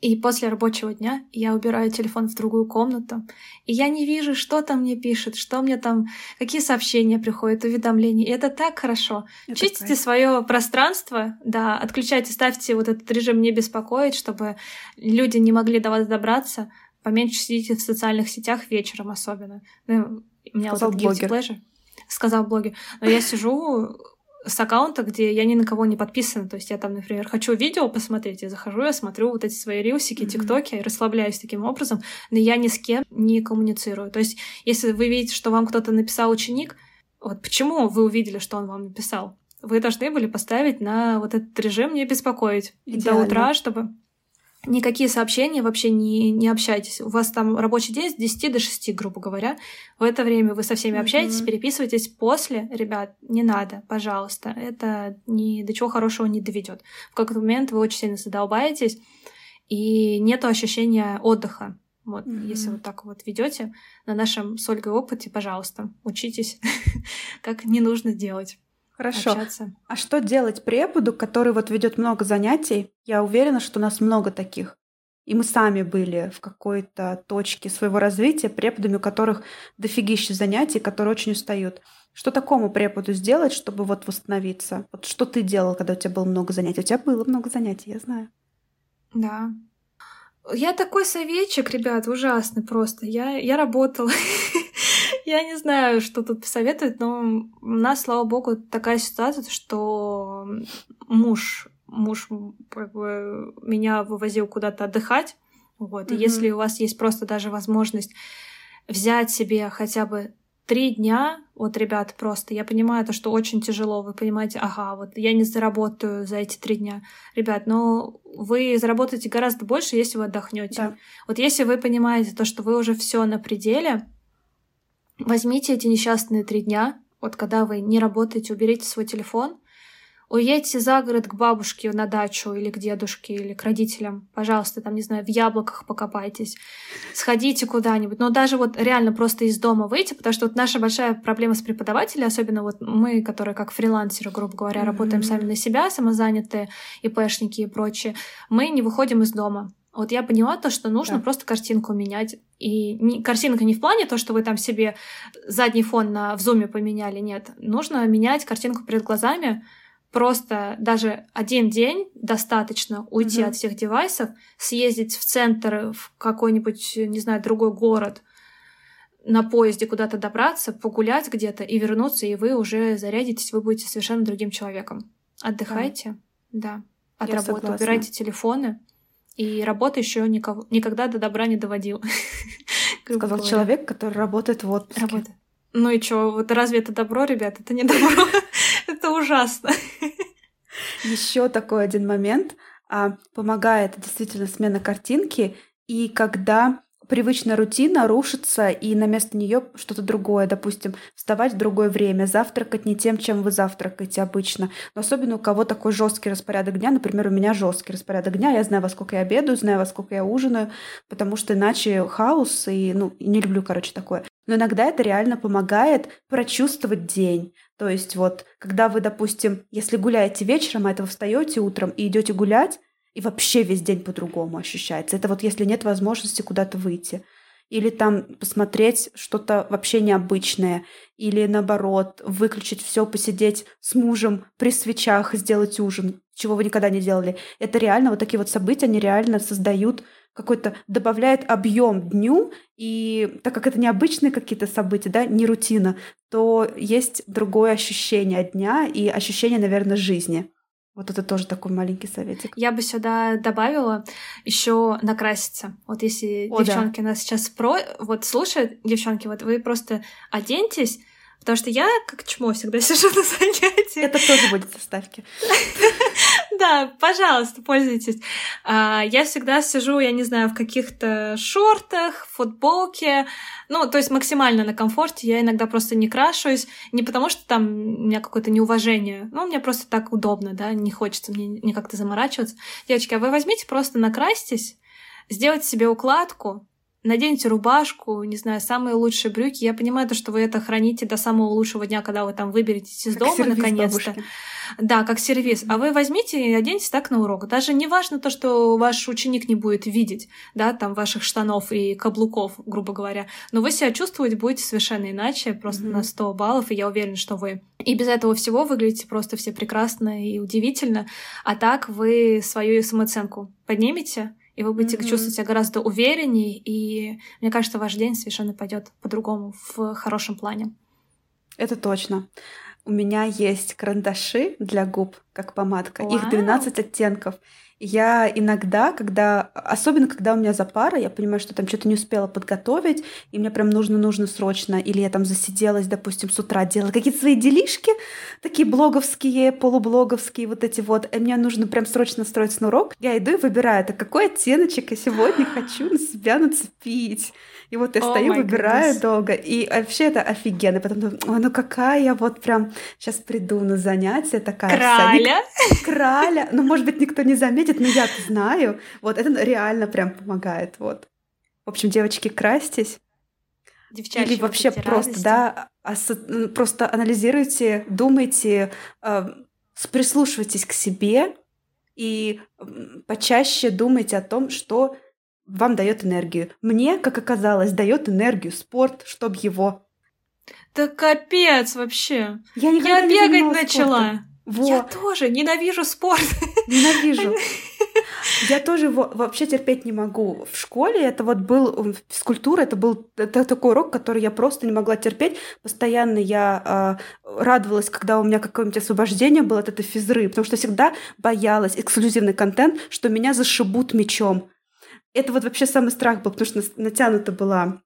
И после рабочего дня я убираю телефон в другую комнату, и я не вижу, что там мне пишет, что мне там, какие сообщения приходят, уведомления. И это так хорошо. Это Чистите свое пространство, да, отключайте, ставьте вот этот режим не беспокоить, чтобы люди не могли до вас добраться. Поменьше сидите в социальных сетях вечером особенно. Ну, у меня Сказал вот этот pleasure. Сказал блогер. Но я сижу с аккаунта, где я ни на кого не подписана. То есть я там, например, хочу видео посмотреть, я захожу, я смотрю вот эти свои рилсики, тиктоки, и расслабляюсь таким образом, но я ни с кем не коммуницирую. То есть если вы видите, что вам кто-то написал ученик, вот почему вы увидели, что он вам написал? Вы должны были поставить на вот этот режим не беспокоить Идеально. до утра, чтобы никакие сообщения вообще не, не общайтесь. У вас там рабочий день с 10 до 6, грубо говоря. В это время вы со всеми mm-hmm. общаетесь, переписываетесь. После, ребят, не надо, пожалуйста. Это ни до чего хорошего не доведет. В какой-то момент вы очень сильно задолбаетесь, и нет ощущения отдыха. Вот, mm-hmm. если вот так вот ведете на нашем с Ольгой опыте, пожалуйста, учитесь, как не нужно делать. Хорошо. Общаться. А что делать преподу, который вот ведет много занятий? Я уверена, что у нас много таких. И мы сами были в какой-то точке своего развития преподами, у которых дофигища занятий, которые очень устают. Что такому преподу сделать, чтобы вот восстановиться? Вот что ты делал, когда у тебя было много занятий? У тебя было много занятий, я знаю. Да. Я такой советчик, ребят, ужасный просто. Я, я работала. Я не знаю, что тут посоветовать, но у нас, слава богу, такая ситуация, что муж, муж как бы, меня вывозил куда-то отдыхать. Вот. Mm-hmm. И если у вас есть просто даже возможность взять себе хотя бы три дня, вот, ребят, просто, я понимаю то, что очень тяжело, вы понимаете, ага, вот я не заработаю за эти три дня. Ребят, но вы заработаете гораздо больше, если вы отдохнете. Да. Вот если вы понимаете то, что вы уже все на пределе, Возьмите эти несчастные три дня, вот когда вы не работаете, уберите свой телефон, уедьте за город к бабушке на дачу или к дедушке или к родителям, пожалуйста, там, не знаю, в яблоках покопайтесь, сходите куда-нибудь, но даже вот реально просто из дома выйти, потому что вот наша большая проблема с преподавателями, особенно вот мы, которые как фрилансеры, грубо говоря, mm-hmm. работаем сами на себя, самозанятые, ИПшники и прочее, мы не выходим из дома. Вот я поняла то, что нужно да. просто картинку менять. И не, картинка не в плане то, что вы там себе задний фон на, в зуме поменяли, нет. Нужно менять картинку перед глазами. Просто даже один день достаточно уйти угу. от всех девайсов, съездить в центр, в какой-нибудь, не знаю, другой город, на поезде куда-то добраться, погулять где-то и вернуться, и вы уже зарядитесь, вы будете совершенно другим человеком. Отдыхайте, да, да. от Я работы, согласна. убирайте телефоны, и работа еще никого, никогда до добра не доводил. Сказал человек, который работает в отпуске. Работает. Ну и что, вот разве это добро, ребят? Это не добро. это ужасно. Еще такой один момент. А, помогает действительно смена картинки. И когда привычная рутина рушится, и на место нее что-то другое, допустим, вставать в другое время, завтракать не тем, чем вы завтракаете обычно. Но особенно у кого такой жесткий распорядок дня, например, у меня жесткий распорядок дня, я знаю, во сколько я обедаю, знаю, во сколько я ужинаю, потому что иначе хаос, и, ну, не люблю, короче, такое. Но иногда это реально помогает прочувствовать день. То есть вот, когда вы, допустим, если гуляете вечером, а это вы встаете утром и идете гулять, и вообще весь день по-другому ощущается. Это вот если нет возможности куда-то выйти. Или там посмотреть что-то вообще необычное. Или наоборот, выключить все, посидеть с мужем при свечах, сделать ужин, чего вы никогда не делали. Это реально, вот такие вот события, они реально создают какой-то, добавляет объем дню, и так как это необычные какие-то события, да, не рутина, то есть другое ощущение дня и ощущение, наверное, жизни. Вот это тоже такой маленький советик. Я бы сюда добавила еще накраситься. Вот если О, девчонки да. нас сейчас про... вот слушают, девчонки, вот вы просто оденьтесь, Потому что я, как чмо, всегда сижу на занятии. Это тоже будет в составке. Да, пожалуйста, пользуйтесь. А, я всегда сижу, я не знаю, в каких-то шортах, футболке. Ну, то есть максимально на комфорте. Я иногда просто не крашусь. Не потому, что там у меня какое-то неуважение. Ну, мне просто так удобно, да, не хочется мне не как-то заморачиваться. Девочки, а вы возьмите, просто накрасьтесь, сделайте себе укладку, наденьте рубашку, не знаю, самые лучшие брюки. Я понимаю то, что вы это храните до самого лучшего дня, когда вы там выберетесь из как дома наконец-то. Да, как сервис. А вы возьмите и оденьтесь так на урок. Даже не важно то, что ваш ученик не будет видеть, да, там ваших штанов и каблуков, грубо говоря. Но вы себя чувствовать будете совершенно иначе, просто mm-hmm. на 100 баллов, и я уверена, что вы и без этого всего выглядите просто все прекрасно и удивительно. А так вы свою самооценку поднимете, и вы будете mm-hmm. чувствовать себя гораздо увереннее, и мне кажется, ваш день совершенно пойдет по-другому в хорошем плане. Это точно. У меня есть карандаши для губ, как помадка. Wow. Их 12 оттенков. Я иногда, когда, особенно когда у меня за пара, я понимаю, что там что-то не успела подготовить, и мне прям нужно-нужно срочно, или я там засиделась, допустим, с утра делала какие-то свои делишки, такие блоговские, полублоговские, вот эти вот, и мне нужно прям срочно строить на урок, я иду и выбираю, это какой оттеночек я сегодня хочу на себя нацепить. И вот я oh стою, выбираю goodness. долго. И вообще это офигенно. Потом думаю, ой, ну какая я вот прям сейчас приду на занятие такая. Краля? Вся, краля. Ну, может быть, никто не заметит, но я знаю. Вот это реально прям помогает. Вот. В общем, девочки, красьтесь. Девчачьи Или вообще просто, радости. да, ос- просто анализируйте, думайте, э, прислушивайтесь к себе и почаще думайте о том, что вам дает энергию. Мне, как оказалось, дает энергию спорт, чтоб его. Да капец вообще. Я, Я бегать начала. Вот. Я тоже ненавижу спорт. Ненавижу. Я тоже его вообще терпеть не могу. В школе это вот был физкультура, это был это такой урок, который я просто не могла терпеть. Постоянно я э, радовалась, когда у меня какое-нибудь освобождение было от этой физры, потому что всегда боялась эксклюзивный контент, что меня зашибут мечом. Это вот вообще самый страх был, потому что натянута была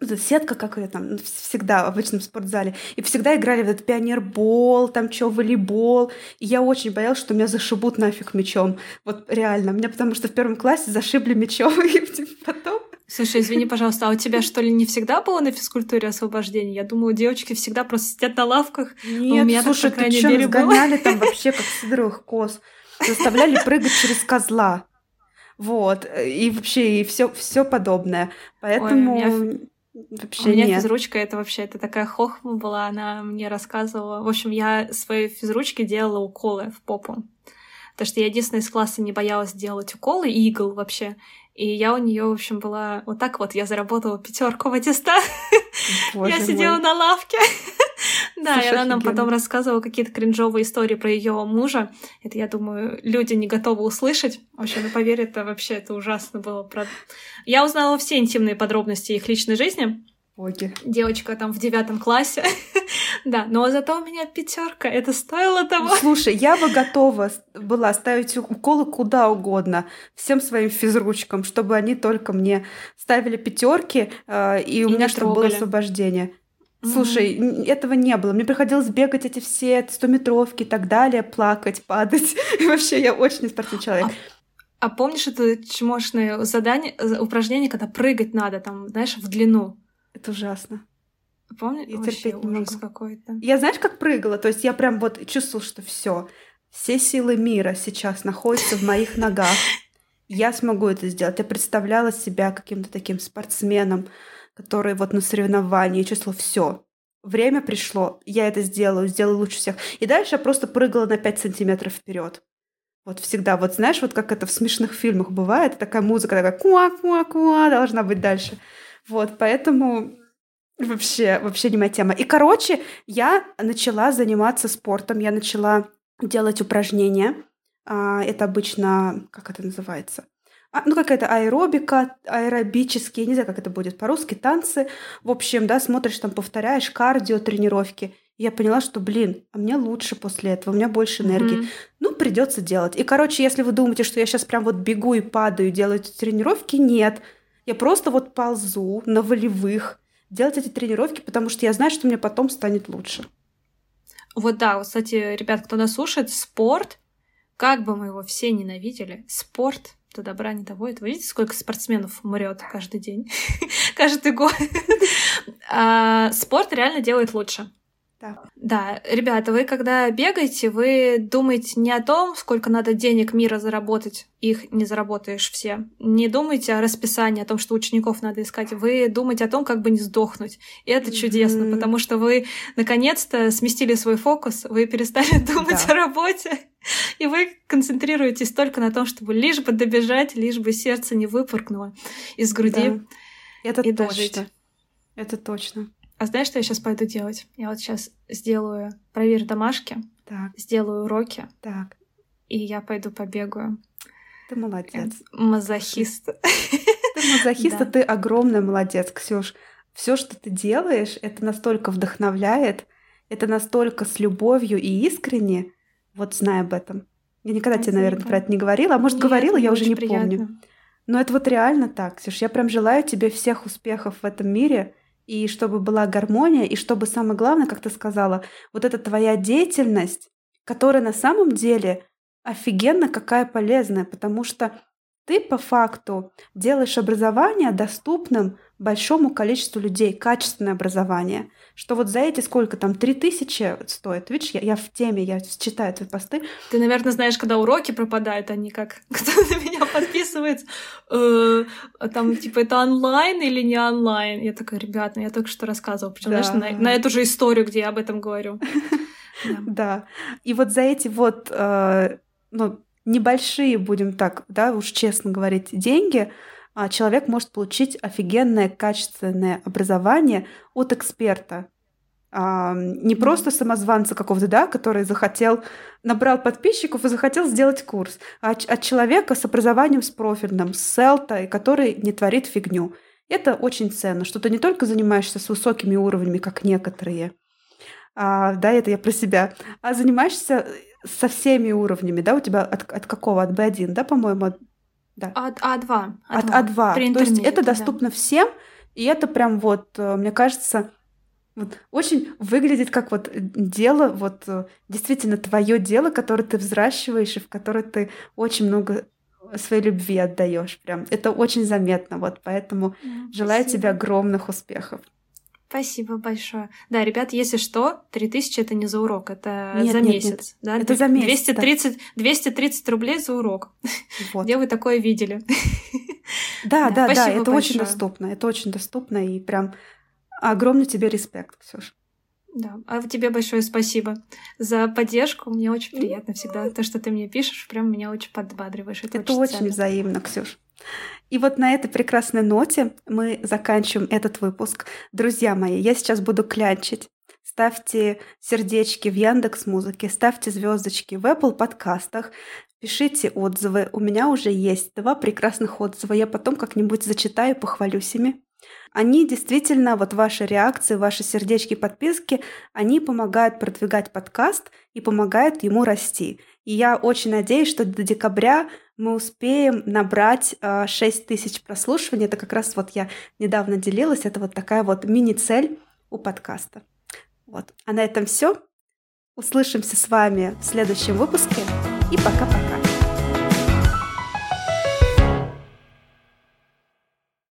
эта сетка, как ее там, всегда в обычном спортзале. И всегда играли в этот пионербол, там что, волейбол. И я очень боялась, что меня зашибут нафиг мечом. Вот реально. Меня потому что в первом классе зашибли мечом, и потом Слушай, извини, пожалуйста, а у тебя что ли не всегда было на физкультуре освобождение? Я думаю, девочки всегда просто сидят на лавках. Нет, у меня слушай, так, ты что, мере, гоняли там вообще как сидоровых коз. Заставляли прыгать через козла. Вот. И вообще, и все, все подобное. Поэтому... Ой, меня... Вообще У меня нет. физручка, это вообще, это такая хохма была, она мне рассказывала. В общем, я своей физручке делала уколы в попу. Потому что я единственная из класса не боялась делать уколы и игл вообще. И я у нее, в общем, была вот так вот, я заработала пятерку в аттестат. Я сидела на лавке. Да, и она нам потом рассказывала какие-то кринжовые истории про ее мужа. Это, я думаю, люди не готовы услышать. В общем, ну поверь, это вообще это ужасно было. Я узнала все интимные подробности их личной жизни. Боги. Девочка там в девятом классе. да, но зато у меня пятерка. Это стоило того. Слушай, я бы готова была ставить уколы куда угодно всем своим физручкам, чтобы они только мне ставили пятерки, э, и, и у меня чтобы было освобождение. Слушай, mm-hmm. этого не было. Мне приходилось бегать эти все 100-метровки и так далее, плакать, падать. И вообще я очень спортивный человек. А А помнишь это чмошное задание, упражнение, когда прыгать надо, там, знаешь, в длину? Это ужасно. Помню? Я терпеть не могу. какой-то. Я знаешь, как прыгала? То есть я прям вот чувствовала, что все, все силы мира сейчас находятся в моих ногах. Я смогу это сделать. Я представляла себя каким-то таким спортсменом, который вот на соревновании чувствовал все. Время пришло, я это сделаю, сделаю лучше всех. И дальше я просто прыгала на 5 сантиметров вперед. Вот всегда, вот знаешь, вот как это в смешных фильмах бывает, такая музыка такая куа-куа-куа должна быть дальше. Вот, поэтому вообще, вообще не моя тема. И, короче, я начала заниматься спортом, я начала делать упражнения. А, это обычно, как это называется? А, ну, какая-то аэробика, аэробические, не знаю, как это будет по-русски, танцы. В общем, да, смотришь там, повторяешь кардио, тренировки. И я поняла, что, блин, а мне лучше после этого, у меня больше энергии. Mm-hmm. Ну, придется делать. И, короче, если вы думаете, что я сейчас прям вот бегу и падаю, делаю эти тренировки, нет. Я просто вот ползу на волевых, делать эти тренировки, потому что я знаю, что мне потом станет лучше. Вот да, вот, кстати, ребят, кто нас слушает, спорт, как бы мы его все ненавидели, спорт до добра не доводит. Вы видите, сколько спортсменов умрет каждый день, каждый год? А, спорт реально делает лучше. Да. да, ребята, вы когда бегаете, вы думаете не о том, сколько надо денег мира заработать, их не заработаешь все. Не думайте о расписании, о том, что учеников надо искать. Вы думаете о том, как бы не сдохнуть. И это mm-hmm. чудесно, потому что вы наконец-то сместили свой фокус, вы перестали думать да. о работе, и вы концентрируетесь только на том, чтобы лишь бы добежать, лишь бы сердце не выпоркнуло из груди. Да. Это и точно. Дожить. Это точно. А знаешь, что я сейчас пойду делать? Я вот сейчас сделаю, проверю домашки, так. сделаю уроки, так. и я пойду побегаю. Ты молодец. Мазохист. Ты мазохист, а ты огромный молодец, Ксюш. Все, что ты делаешь, это настолько вдохновляет, это настолько с любовью и искренне. Вот знай об этом. Я никогда тебе, наверное, про это не говорила. А может, говорила, я уже не помню. Но это вот реально так, Ксюш. Я прям желаю тебе всех успехов в этом мире и чтобы была гармония, и чтобы самое главное, как ты сказала, вот эта твоя деятельность, которая на самом деле офигенно какая полезная, потому что ты по факту делаешь образование доступным большому количеству людей, качественное образование, что вот за эти сколько там, три тысячи стоит. Видишь, я, я в теме, я читаю твои посты. Ты, наверное, знаешь, когда уроки пропадают, они как кто на меня подписывается, э, там, типа, это онлайн или не онлайн? Я такая, ребят, ну я только что рассказывала, причем, знаешь, на эту же историю, где я об этом говорю. Да. И вот за эти вот, э, ну, небольшие, будем так, да, уж честно говорить, деньги, а человек может получить офигенное качественное образование от эксперта. А, не просто самозванца какого-то, да, который захотел, набрал подписчиков и захотел сделать курс, а от человека с образованием с профильным, с селтой, который не творит фигню. Это очень ценно, что ты не только занимаешься с высокими уровнями, как некоторые, а, да, это я про себя, а занимаешься со всеми уровнями, да, у тебя от, от какого? От B1, да, по-моему? Да. От А2. От А2. То есть это доступно да. всем, и это прям вот, э, мне кажется, вот очень выглядит как вот дело, вот э, действительно твое дело, которое ты взращиваешь и в которое ты очень много своей любви отдаешь. Прям это очень заметно. Вот поэтому mm, желаю спасибо. тебе огромных успехов. Спасибо большое. Да, ребят, если что, 3000 это не за урок, это нет, за нет, месяц. Нет. Да? Это за месяц. 230, да. 230 рублей за урок. Вот. Где вы такое видели? Да, да, да, это очень доступно. Это очень доступно и прям огромный тебе респект, Ксюш. Да, а тебе большое спасибо за поддержку. Мне очень приятно всегда. То, что ты мне пишешь, прям меня очень подбадриваешь. Это, это очень, очень взаимно, Ксюш. И вот на этой прекрасной ноте мы заканчиваем этот выпуск. Друзья мои, я сейчас буду клянчить. Ставьте сердечки в Яндекс Музыке, ставьте звездочки в Apple подкастах, пишите отзывы. У меня уже есть два прекрасных отзыва. Я потом как-нибудь зачитаю, похвалюсь ими. Они действительно, вот ваши реакции, ваши сердечки, подписки, они помогают продвигать подкаст и помогают ему расти. И я очень надеюсь, что до декабря мы успеем набрать 6 а, тысяч прослушиваний. Это как раз вот я недавно делилась. Это вот такая вот мини-цель у подкаста. Вот. А на этом все. Услышимся с вами в следующем выпуске. И пока-пока.